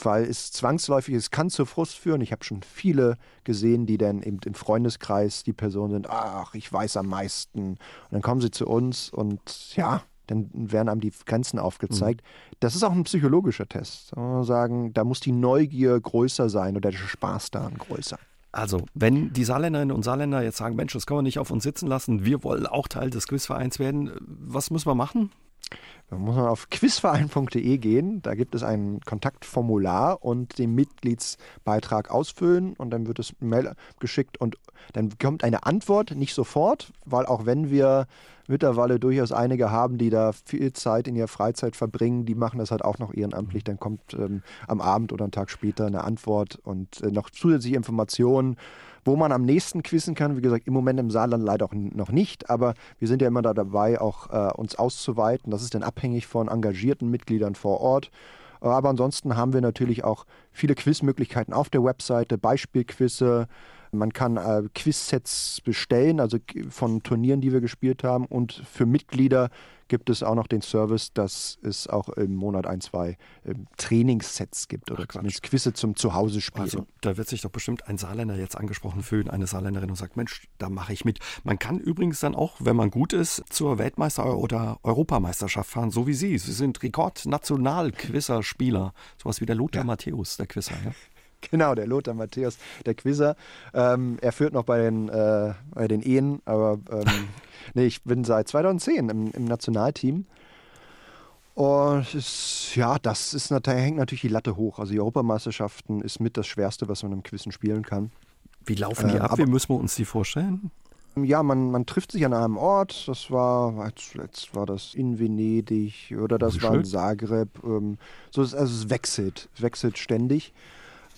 weil es zwangsläufig ist, kann zu Frust führen. Ich habe schon viele gesehen, die dann eben im Freundeskreis die Person sind, ach, ich weiß am meisten. Und dann kommen sie zu uns und ja, dann werden einem die Grenzen aufgezeigt. Mhm. Das ist auch ein psychologischer Test. Sagen, da muss die Neugier größer sein oder der Spaß daran größer. Also, wenn die Saarländerinnen und Saarländer jetzt sagen, Mensch, das können wir nicht auf uns sitzen lassen, wir wollen auch Teil des Quizvereins werden, was müssen wir machen? Da muss man auf quizverein.de gehen, da gibt es ein Kontaktformular und den Mitgliedsbeitrag ausfüllen und dann wird es Mail geschickt und dann kommt eine Antwort, nicht sofort, weil auch wenn wir mittlerweile durchaus einige haben, die da viel Zeit in ihrer Freizeit verbringen, die machen das halt auch noch ehrenamtlich, dann kommt ähm, am Abend oder einen Tag später eine Antwort und äh, noch zusätzliche Informationen wo man am nächsten quizzen kann, wie gesagt, im Moment im Saarland leider auch noch nicht, aber wir sind ja immer da dabei, auch äh, uns auszuweiten. Das ist dann abhängig von engagierten Mitgliedern vor Ort. Aber ansonsten haben wir natürlich auch viele Quizmöglichkeiten auf der Webseite, Beispielquizze, man kann äh, Quizsets bestellen, also von Turnieren, die wir gespielt haben. Und für Mitglieder gibt es auch noch den Service, dass es auch im Monat ein, zwei äh, Trainingssets gibt oder zumindest Quizze zum Zuhause spielen. Also da wird sich doch bestimmt ein Saarländer jetzt angesprochen fühlen, eine Saarländerin und sagt, Mensch, da mache ich mit. Man kann übrigens dann auch, wenn man gut ist, zur Weltmeister- oder Europameisterschaft fahren, so wie Sie. Sie sind Rekord-National-Quizzer-Spieler, sowas wie der Lothar ja. Matthäus, der Quizzer. Ja? <laughs> Genau, der Lothar Matthäus, der Quizzer. Ähm, er führt noch bei den, äh, bei den Ehen, aber ähm, <laughs> nee, ich bin seit 2010 im, im Nationalteam. Und ist, ja, das ist, da hängt natürlich die Latte hoch. Also die Europameisterschaften ist mit das Schwerste, was man im Quizzen spielen kann. Wie laufen die äh, ab? Wie müssen wir uns die vorstellen? Ja, man, man trifft sich an einem Ort. Das war, jetzt war das in Venedig oder das war in Zagreb. Ähm, so, also es wechselt, wechselt ständig.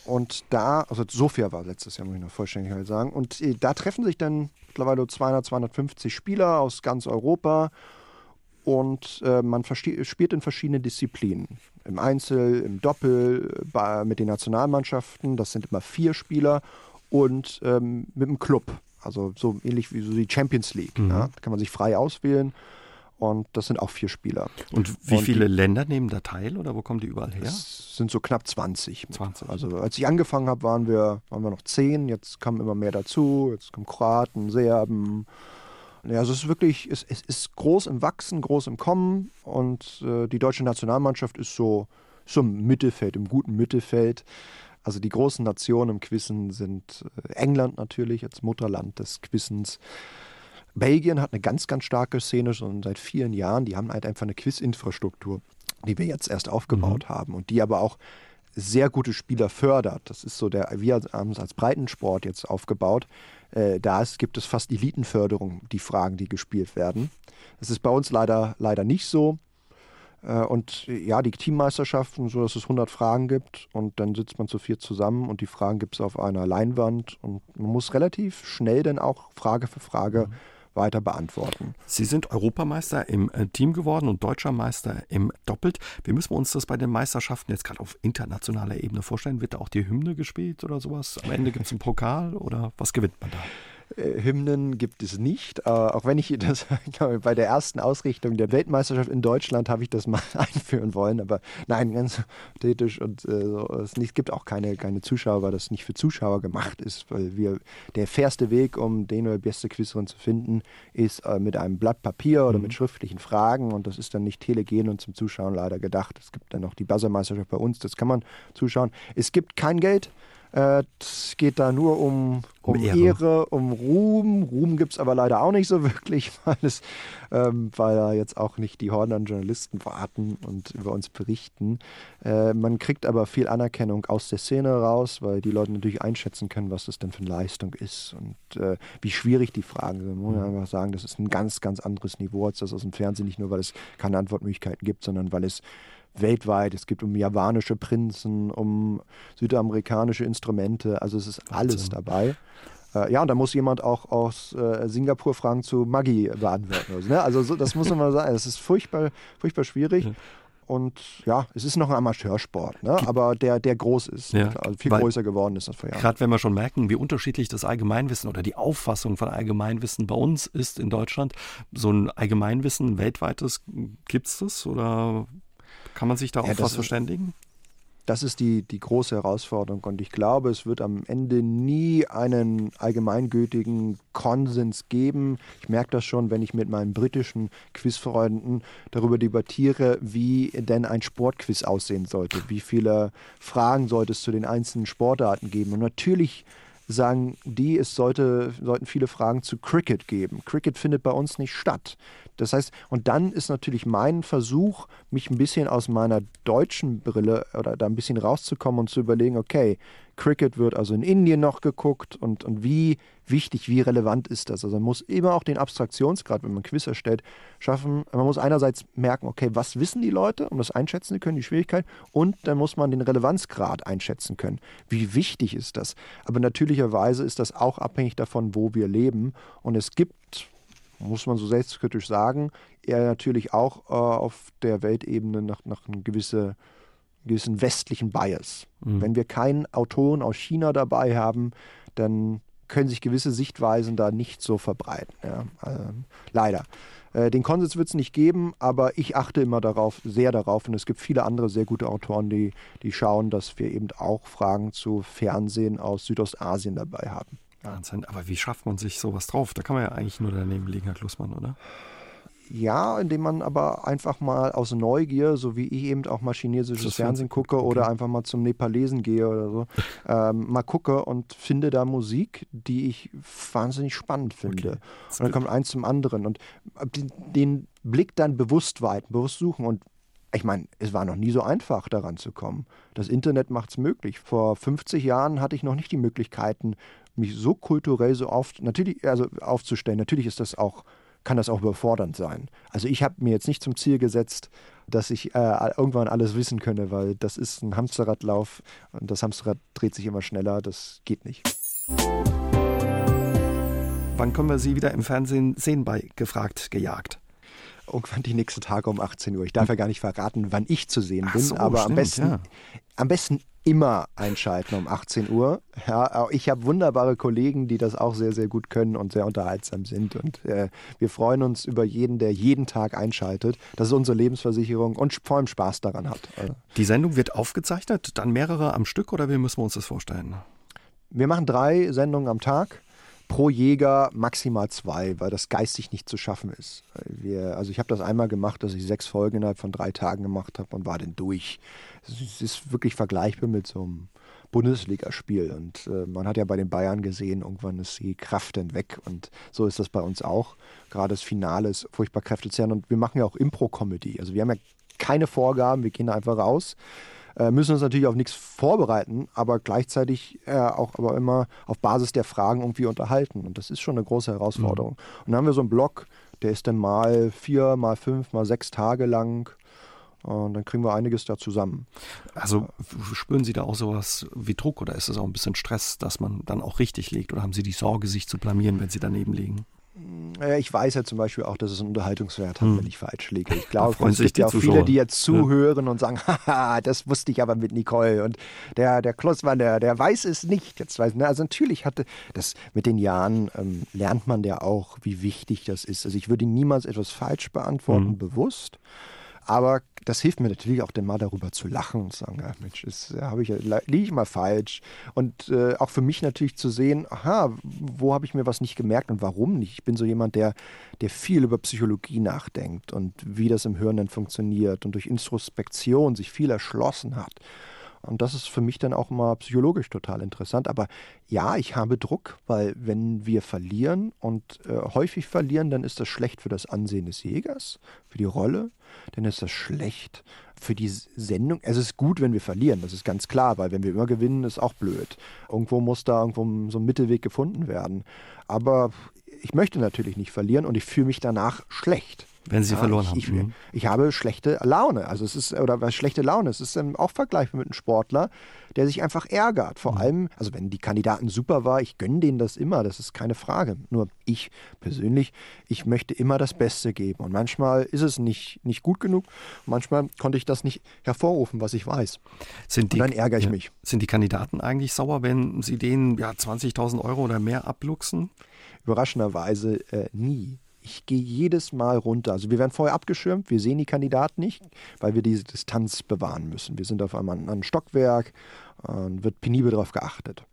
Und da, also Sofia war letztes Jahr, muss ich noch vollständig halt sagen. Und äh, da treffen sich dann mittlerweile 200, 250 Spieler aus ganz Europa. Und äh, man spielt in verschiedenen Disziplinen. Im Einzel, im Doppel, bei, mit den Nationalmannschaften, das sind immer vier Spieler. Und ähm, mit dem Club, also so ähnlich wie so die Champions League. Mhm. Ja? Da kann man sich frei auswählen. Und das sind auch vier Spieler. Und wie und viele die, Länder nehmen da teil oder wo kommen die überall her? Es sind so knapp 20. 20. Also als ich angefangen habe, waren wir, waren wir noch zehn, jetzt kommen immer mehr dazu, jetzt kommen Kroaten, Serben. Ja, also es ist wirklich, es, es ist groß im Wachsen, groß im Kommen und äh, die deutsche Nationalmannschaft ist so, so im Mittelfeld, im guten Mittelfeld. Also die großen Nationen im Quissen sind äh, England natürlich als Mutterland des Quissens. Belgien hat eine ganz, ganz starke Szene schon seit vielen Jahren. Die haben halt einfach eine Quiz-Infrastruktur, die wir jetzt erst aufgebaut mhm. haben und die aber auch sehr gute Spieler fördert. Das ist so der, wir haben es als Breitensport jetzt aufgebaut. Äh, da ist, gibt es fast Elitenförderung, die Fragen, die gespielt werden. Das ist bei uns leider, leider nicht so. Äh, und ja, die Teammeisterschaften, so dass es 100 Fragen gibt und dann sitzt man zu vier zusammen und die Fragen gibt es auf einer Leinwand und man muss relativ schnell dann auch Frage für Frage mhm weiter beantworten. Sie sind Europameister im äh, Team geworden und Deutscher Meister im Doppelt. Wie müssen wir uns das bei den Meisterschaften jetzt gerade auf internationaler Ebene vorstellen? Wird da auch die Hymne gespielt oder sowas? Am Ende gibt es einen Pokal oder was gewinnt man da? Hymnen gibt es nicht. Äh, auch wenn ich das <laughs> bei der ersten Ausrichtung der Weltmeisterschaft in Deutschland habe ich das mal <laughs> einführen wollen. Aber nein, ganz ästhetisch und äh, so, es nicht, gibt auch keine, keine Zuschauer, weil das nicht für Zuschauer gemacht ist. Weil wir der fairste Weg, um den oder beste Quizzerin zu finden, ist äh, mit einem Blatt Papier oder mhm. mit schriftlichen Fragen. Und das ist dann nicht telegen und zum Zuschauen leider gedacht. Es gibt dann noch die Buzzermeisterschaft bei uns, das kann man zuschauen. Es gibt kein Geld. Äh, es geht da nur um, um, um Ehre. Ehre. um Ruhm. Ruhm gibt es aber leider auch nicht so <laughs> wirklich, weil, es, ähm, weil da jetzt auch nicht die Horden an Journalisten warten und über uns berichten. Äh, man kriegt aber viel Anerkennung aus der Szene raus, weil die Leute natürlich einschätzen können, was das denn für eine Leistung ist und äh, wie schwierig die Fragen sind. Man muss mhm. einfach sagen, das ist ein ganz, ganz anderes Niveau als das aus dem Fernsehen, nicht nur, weil es keine Antwortmöglichkeiten gibt, sondern weil es weltweit. Es geht um javanische Prinzen, um südamerikanische Instrumente. Also es ist alles dabei. Äh, ja, und da muss jemand auch aus äh, Singapur Fragen zu Maggi beantworten. Also, ne? also so, das muss man mal sagen. Das ist furchtbar, furchtbar schwierig. Ja. Und ja, es ist noch ein Amateursport, ne? aber der, der groß ist, ja, also viel größer geworden ist das vor Jahren. Gerade wenn wir schon merken, wie unterschiedlich das Allgemeinwissen oder die Auffassung von Allgemeinwissen bei uns ist in Deutschland, so ein Allgemeinwissen weltweites, gibt es das oder kann man sich da ja, was verständigen? Das ist die, die große Herausforderung und ich glaube, es wird am Ende nie einen allgemeingültigen Konsens geben. Ich merke das schon, wenn ich mit meinen britischen Quizfreunden darüber debattiere, wie denn ein Sportquiz aussehen sollte. Wie viele Fragen sollte es zu den einzelnen Sportarten geben? Und natürlich sagen die, es sollte, sollten viele Fragen zu Cricket geben. Cricket findet bei uns nicht statt. Das heißt, und dann ist natürlich mein Versuch, mich ein bisschen aus meiner deutschen Brille oder da ein bisschen rauszukommen und zu überlegen, okay, Cricket wird also in Indien noch geguckt und, und wie wichtig, wie relevant ist das? Also man muss immer auch den Abstraktionsgrad, wenn man Quiz erstellt, schaffen. Man muss einerseits merken, okay, was wissen die Leute, um das einschätzen zu können, die Schwierigkeit, und dann muss man den Relevanzgrad einschätzen können. Wie wichtig ist das? Aber natürlicherweise ist das auch abhängig davon, wo wir leben. Und es gibt muss man so selbstkritisch sagen, er natürlich auch äh, auf der Weltebene nach, nach einem gewisse, gewissen westlichen Bias. Mhm. Wenn wir keinen Autoren aus China dabei haben, dann können sich gewisse Sichtweisen da nicht so verbreiten. Ja, äh, leider. Äh, den Konsens wird es nicht geben, aber ich achte immer darauf, sehr darauf. Und es gibt viele andere sehr gute Autoren, die, die schauen, dass wir eben auch Fragen zu Fernsehen aus Südostasien dabei haben. Wahnsinn. Aber wie schafft man sich sowas drauf? Da kann man ja eigentlich nur daneben liegen, Herr Klussmann, oder? Ja, indem man aber einfach mal aus Neugier, so wie ich eben auch mal chinesisches Fernsehen gucke okay. oder einfach mal zum Nepalesen gehe oder so, <laughs> ähm, mal gucke und finde da Musik, die ich wahnsinnig spannend finde. Okay. Und dann kommt eins zum anderen und den, den Blick dann bewusst weiten, bewusst suchen und ich meine, es war noch nie so einfach, daran zu kommen. Das Internet macht es möglich. Vor 50 Jahren hatte ich noch nicht die Möglichkeiten, mich so kulturell so oft natürlich also aufzustellen. Natürlich ist das auch kann das auch überfordernd sein. Also ich habe mir jetzt nicht zum Ziel gesetzt, dass ich äh, irgendwann alles wissen könne, weil das ist ein Hamsterradlauf und das Hamsterrad dreht sich immer schneller. Das geht nicht. Wann können wir Sie wieder im Fernsehen sehen bei Gefragt, gejagt? irgendwann die nächsten Tage um 18 Uhr. Ich darf ja gar nicht verraten, wann ich zu sehen bin, so, aber stimmt, am besten, ja. am besten immer einschalten um 18 Uhr. Ja, ich habe wunderbare Kollegen, die das auch sehr, sehr gut können und sehr unterhaltsam sind. Und äh, wir freuen uns über jeden, der jeden Tag einschaltet. Das ist unsere Lebensversicherung und vor allem Spaß daran hat. Die Sendung wird aufgezeichnet, dann mehrere am Stück oder wie müssen wir uns das vorstellen? Wir machen drei Sendungen am Tag pro Jäger maximal zwei, weil das geistig nicht zu schaffen ist. Wir, also ich habe das einmal gemacht, dass ich sechs Folgen innerhalb von drei Tagen gemacht habe und war dann durch. Es ist wirklich vergleichbar mit so einem Bundesligaspiel. Und äh, man hat ja bei den Bayern gesehen, irgendwann ist die Kraft dann weg. Und so ist das bei uns auch. Gerade das Finale ist furchtbar kräftezehrend. Und wir machen ja auch Impro-Comedy. Also wir haben ja keine Vorgaben, wir gehen einfach raus. Äh, müssen uns natürlich auf nichts vorbereiten, aber gleichzeitig äh, auch aber immer auf Basis der Fragen irgendwie unterhalten. Und das ist schon eine große Herausforderung. Mhm. Und dann haben wir so einen Blog, der ist dann mal vier, mal fünf, mal sechs Tage lang. Und dann kriegen wir einiges da zusammen. Also spüren Sie da auch sowas wie Druck oder ist es auch ein bisschen Stress, dass man dann auch richtig liegt? Oder haben Sie die Sorge, sich zu blamieren, wenn Sie daneben liegen? Ich weiß ja zum Beispiel auch, dass es einen Unterhaltungswert hat, hm. wenn ich falsch liege. Ich glaube, es gibt ja auch Zuschauer. viele, die jetzt zuhören ja. und sagen, <laughs> haha, das wusste ich aber mit Nicole und der, der Klossmann, der, der weiß es nicht. Jetzt weiß, ne? Also natürlich hatte das mit den Jahren ähm, lernt man ja auch, wie wichtig das ist. Also ich würde niemals etwas falsch beantworten, hm. bewusst. Aber das hilft mir natürlich auch, dann mal darüber zu lachen und zu sagen, ja, Mensch, das habe ich liege ich mal falsch. Und äh, auch für mich natürlich zu sehen, aha, wo habe ich mir was nicht gemerkt und warum nicht? Ich bin so jemand, der, der viel über Psychologie nachdenkt und wie das im Hirn dann funktioniert und durch Introspektion sich viel erschlossen hat. Und das ist für mich dann auch mal psychologisch total interessant. Aber ja, ich habe Druck, weil wenn wir verlieren und äh, häufig verlieren, dann ist das schlecht für das Ansehen des Jägers, für die Rolle, dann ist das schlecht für die Sendung. Es ist gut, wenn wir verlieren, das ist ganz klar, weil wenn wir immer gewinnen, ist auch blöd. Irgendwo muss da irgendwo so ein Mittelweg gefunden werden. Aber ich möchte natürlich nicht verlieren und ich fühle mich danach schlecht. Wenn sie ja, verloren ich, haben. Ich, mhm. ich, habe schlechte Laune. Also es ist, oder was schlechte Laune. Es ist ähm, auch vergleichbar mit einem Sportler, der sich einfach ärgert. Vor mhm. allem, also wenn die Kandidaten super war, ich gönne denen das immer, das ist keine Frage. Nur ich persönlich, ich möchte immer das Beste geben. Und manchmal ist es nicht, nicht gut genug. Manchmal konnte ich das nicht hervorrufen, was ich weiß. Sind die, Und dann ärgere ich ja, mich. Sind die Kandidaten eigentlich sauer, wenn sie denen ja, 20.000 Euro oder mehr abluchsen? Überraschenderweise äh, nie ich gehe jedes Mal runter. Also wir werden vorher abgeschirmt, wir sehen die Kandidaten nicht, weil wir diese Distanz bewahren müssen. Wir sind auf einem anderen Stockwerk und wird penibel darauf geachtet.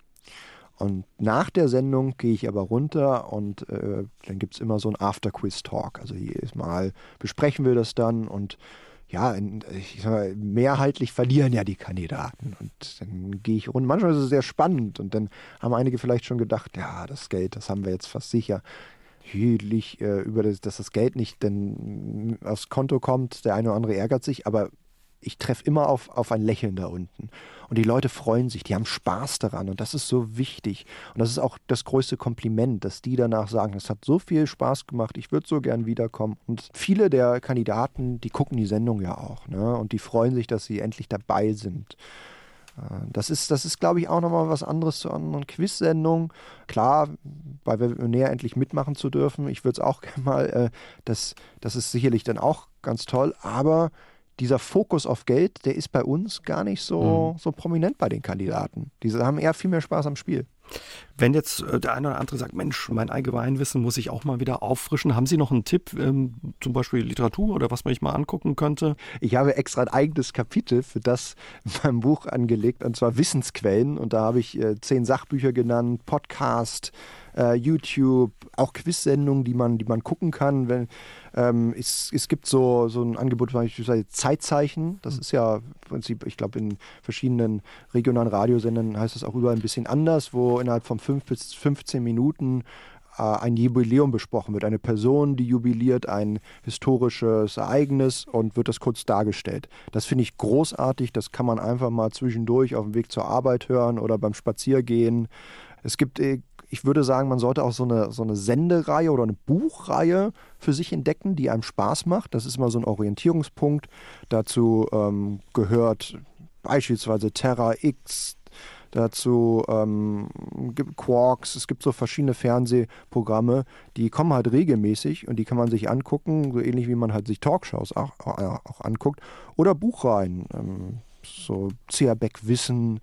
Und nach der Sendung gehe ich aber runter und äh, dann gibt es immer so ein After-Quiz-Talk. Also jedes Mal besprechen wir das dann und ja, mal, mehrheitlich verlieren ja die Kandidaten. Und dann gehe ich runter. Manchmal ist es sehr spannend und dann haben einige vielleicht schon gedacht, ja, das Geld, das haben wir jetzt fast sicher hügelig äh, über das, dass das Geld nicht denn aufs Konto kommt. Der eine oder andere ärgert sich, aber ich treffe immer auf, auf ein Lächeln da unten. Und die Leute freuen sich, die haben Spaß daran. Und das ist so wichtig. Und das ist auch das größte Kompliment, dass die danach sagen, es hat so viel Spaß gemacht, ich würde so gern wiederkommen. Und viele der Kandidaten, die gucken die Sendung ja auch. Ne? Und die freuen sich, dass sie endlich dabei sind. Äh, das ist, das ist glaube ich, auch nochmal was anderes zu anderen Quiz-Sendungen. Klar, bei näher endlich mitmachen zu dürfen. Ich würde es auch <laughs> gerne mal, äh, das, das ist sicherlich dann auch ganz toll, aber dieser Fokus auf Geld, der ist bei uns gar nicht so, mhm. so prominent bei den Kandidaten. Diese haben eher viel mehr Spaß am Spiel. Wenn jetzt äh, der eine oder andere sagt, Mensch, mein Allgemeinwissen muss ich auch mal wieder auffrischen, haben Sie noch einen Tipp, ähm, zum Beispiel Literatur oder was man sich mal angucken könnte? Ich habe extra ein eigenes Kapitel für das in meinem Buch angelegt, und zwar Wissensquellen. Und da habe ich äh, zehn Sachbücher genannt, Podcast, äh, YouTube, auch Quiz-Sendungen, die man, die man gucken kann. Wenn, ähm, es, es gibt so, so ein Angebot, beispielsweise Zeitzeichen. Das ist ja im Prinzip, ich glaube, in verschiedenen regionalen Radiosendern heißt das auch überall ein bisschen anders, wo innerhalb von fünf bis 15 Minuten äh, ein Jubiläum besprochen wird. Eine Person, die jubiliert ein historisches Ereignis und wird das kurz dargestellt. Das finde ich großartig. Das kann man einfach mal zwischendurch auf dem Weg zur Arbeit hören oder beim Spaziergehen. Es gibt äh, ich würde sagen, man sollte auch so eine, so eine Sendereihe oder eine Buchreihe für sich entdecken, die einem Spaß macht. Das ist immer so ein Orientierungspunkt. Dazu ähm, gehört beispielsweise Terra X, dazu ähm, gibt Quarks, es gibt so verschiedene Fernsehprogramme, die kommen halt regelmäßig und die kann man sich angucken, so ähnlich wie man halt sich Talkshows auch, auch, anguckt. Oder Buchreihen. Ähm, so Zierbeck-Wissen.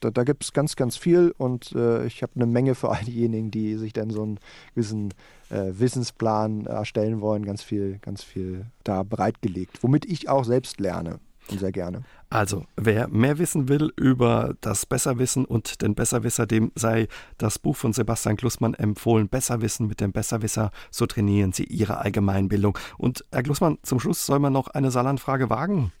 Da, da gibt es ganz, ganz viel und äh, ich habe eine Menge für all diejenigen, die sich dann so einen gewissen äh, Wissensplan erstellen wollen, ganz viel, ganz viel da bereitgelegt, womit ich auch selbst lerne und sehr gerne. Also, wer mehr wissen will über das Besserwissen und den Besserwisser, dem sei das Buch von Sebastian Glussmann empfohlen. Besserwissen mit dem Besserwisser, so trainieren Sie Ihre Allgemeinbildung. Und Herr Glussmann, zum Schluss soll man noch eine Saarlandfrage wagen.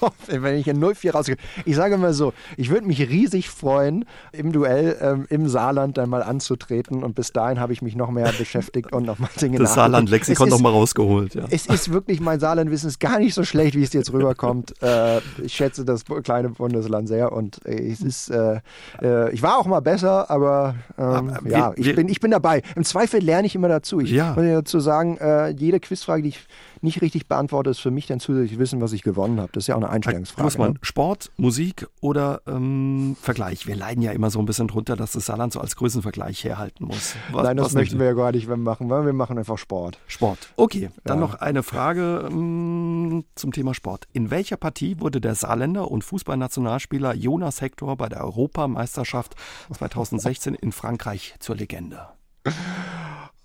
<laughs> wenn ich in 04 rausgehe. Ich sage mal so, ich würde mich riesig freuen, im Duell ähm, im Saarland dann mal anzutreten. Und bis dahin habe ich mich noch mehr beschäftigt und noch mal Dinge Das Saarland-Lexikon noch mal rausgeholt. Ja. Es ist wirklich, mein Saarlandwissen ist gar nicht so schlecht, wie es jetzt rüberkommt. <laughs> äh, ich schätze das kleine Bundesland sehr und äh, es ist, äh, äh, ich war auch mal besser, aber, ähm, aber ja, wir, ich, bin, ich bin dabei. Im Zweifel lerne ich immer dazu. Ich ja. muss dazu sagen, äh, jede Quizfrage, die ich nicht richtig beantworte, ist für mich dann zusätzlich Wissen, was ich gewonnen habe. Das ist ja auch eine Einstellungsfrage. Muss man ne? Sport, Musik oder ähm, Vergleich? Wir leiden ja immer so ein bisschen drunter, dass das Saarland so als Größenvergleich herhalten muss. Was, Nein, das möchten wir ja gar nicht machen. Wir machen einfach Sport. Sport. Okay, dann ja. noch eine Frage ähm, zum Thema Sport. In welcher Partie wurde der Saarländer und Fußballnationalspieler Jonas Hector bei der Europameisterschaft <laughs> 2016 in Frankreich zur Legende?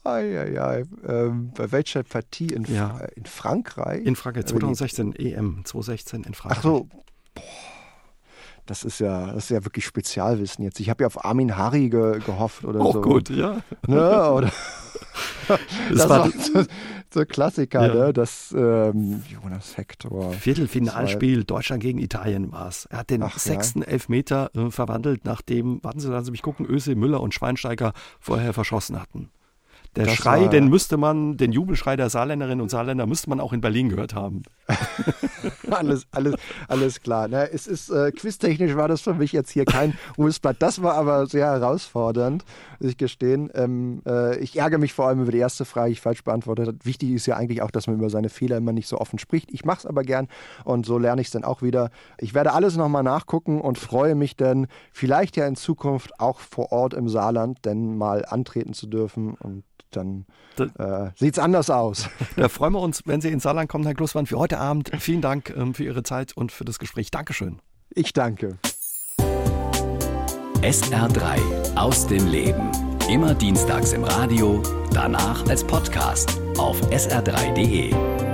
Eieiei. Ähm, bei welcher Partie in, ja. Äh, in Frankreich? In Frankreich, 2016, EM 2016 in Frankreich. Ach so. Boah. Das ist ja, das ist ja wirklich Spezialwissen jetzt. Ich habe ja auf Armin Harry ge, gehofft oder Auch so. gut, ja. Ne, oder <laughs> das, das war so, so Klassiker, ja. ne? Das ähm, Jonas Hector. Viertelfinalspiel Deutschland gegen Italien war es. Er hat den Ach, sechsten ja. Elfmeter äh, verwandelt, nachdem, warten Sie, lassen Sie mich gucken, Öse, Müller und Schweinsteiger vorher verschossen hatten. Der das Schrei, den müsste man, den Jubelschrei der Saarländerinnen und Saarländer müsste man auch in Berlin gehört haben. <laughs> alles, alles, alles klar. Na, es ist äh, quiztechnisch war das für mich jetzt hier kein <laughs> Ruhesblatt. Das war aber sehr herausfordernd, muss ich gestehen. Ähm, äh, ich ärgere mich vor allem über die erste Frage, die ich falsch beantwortet habe. Wichtig ist ja eigentlich auch, dass man über seine Fehler immer nicht so offen spricht. Ich mache es aber gern und so lerne ich es dann auch wieder. Ich werde alles nochmal nachgucken und freue mich dann, vielleicht ja in Zukunft auch vor Ort im Saarland denn mal antreten zu dürfen und dann äh, sieht es anders aus. <laughs> Da freuen wir uns, wenn Sie ins Saarland kommen, Herr Glussmann, für heute Abend. Vielen Dank ähm, für Ihre Zeit und für das Gespräch. Dankeschön. Ich danke. SR3 aus dem Leben. Immer dienstags im Radio, danach als Podcast auf sr3.de.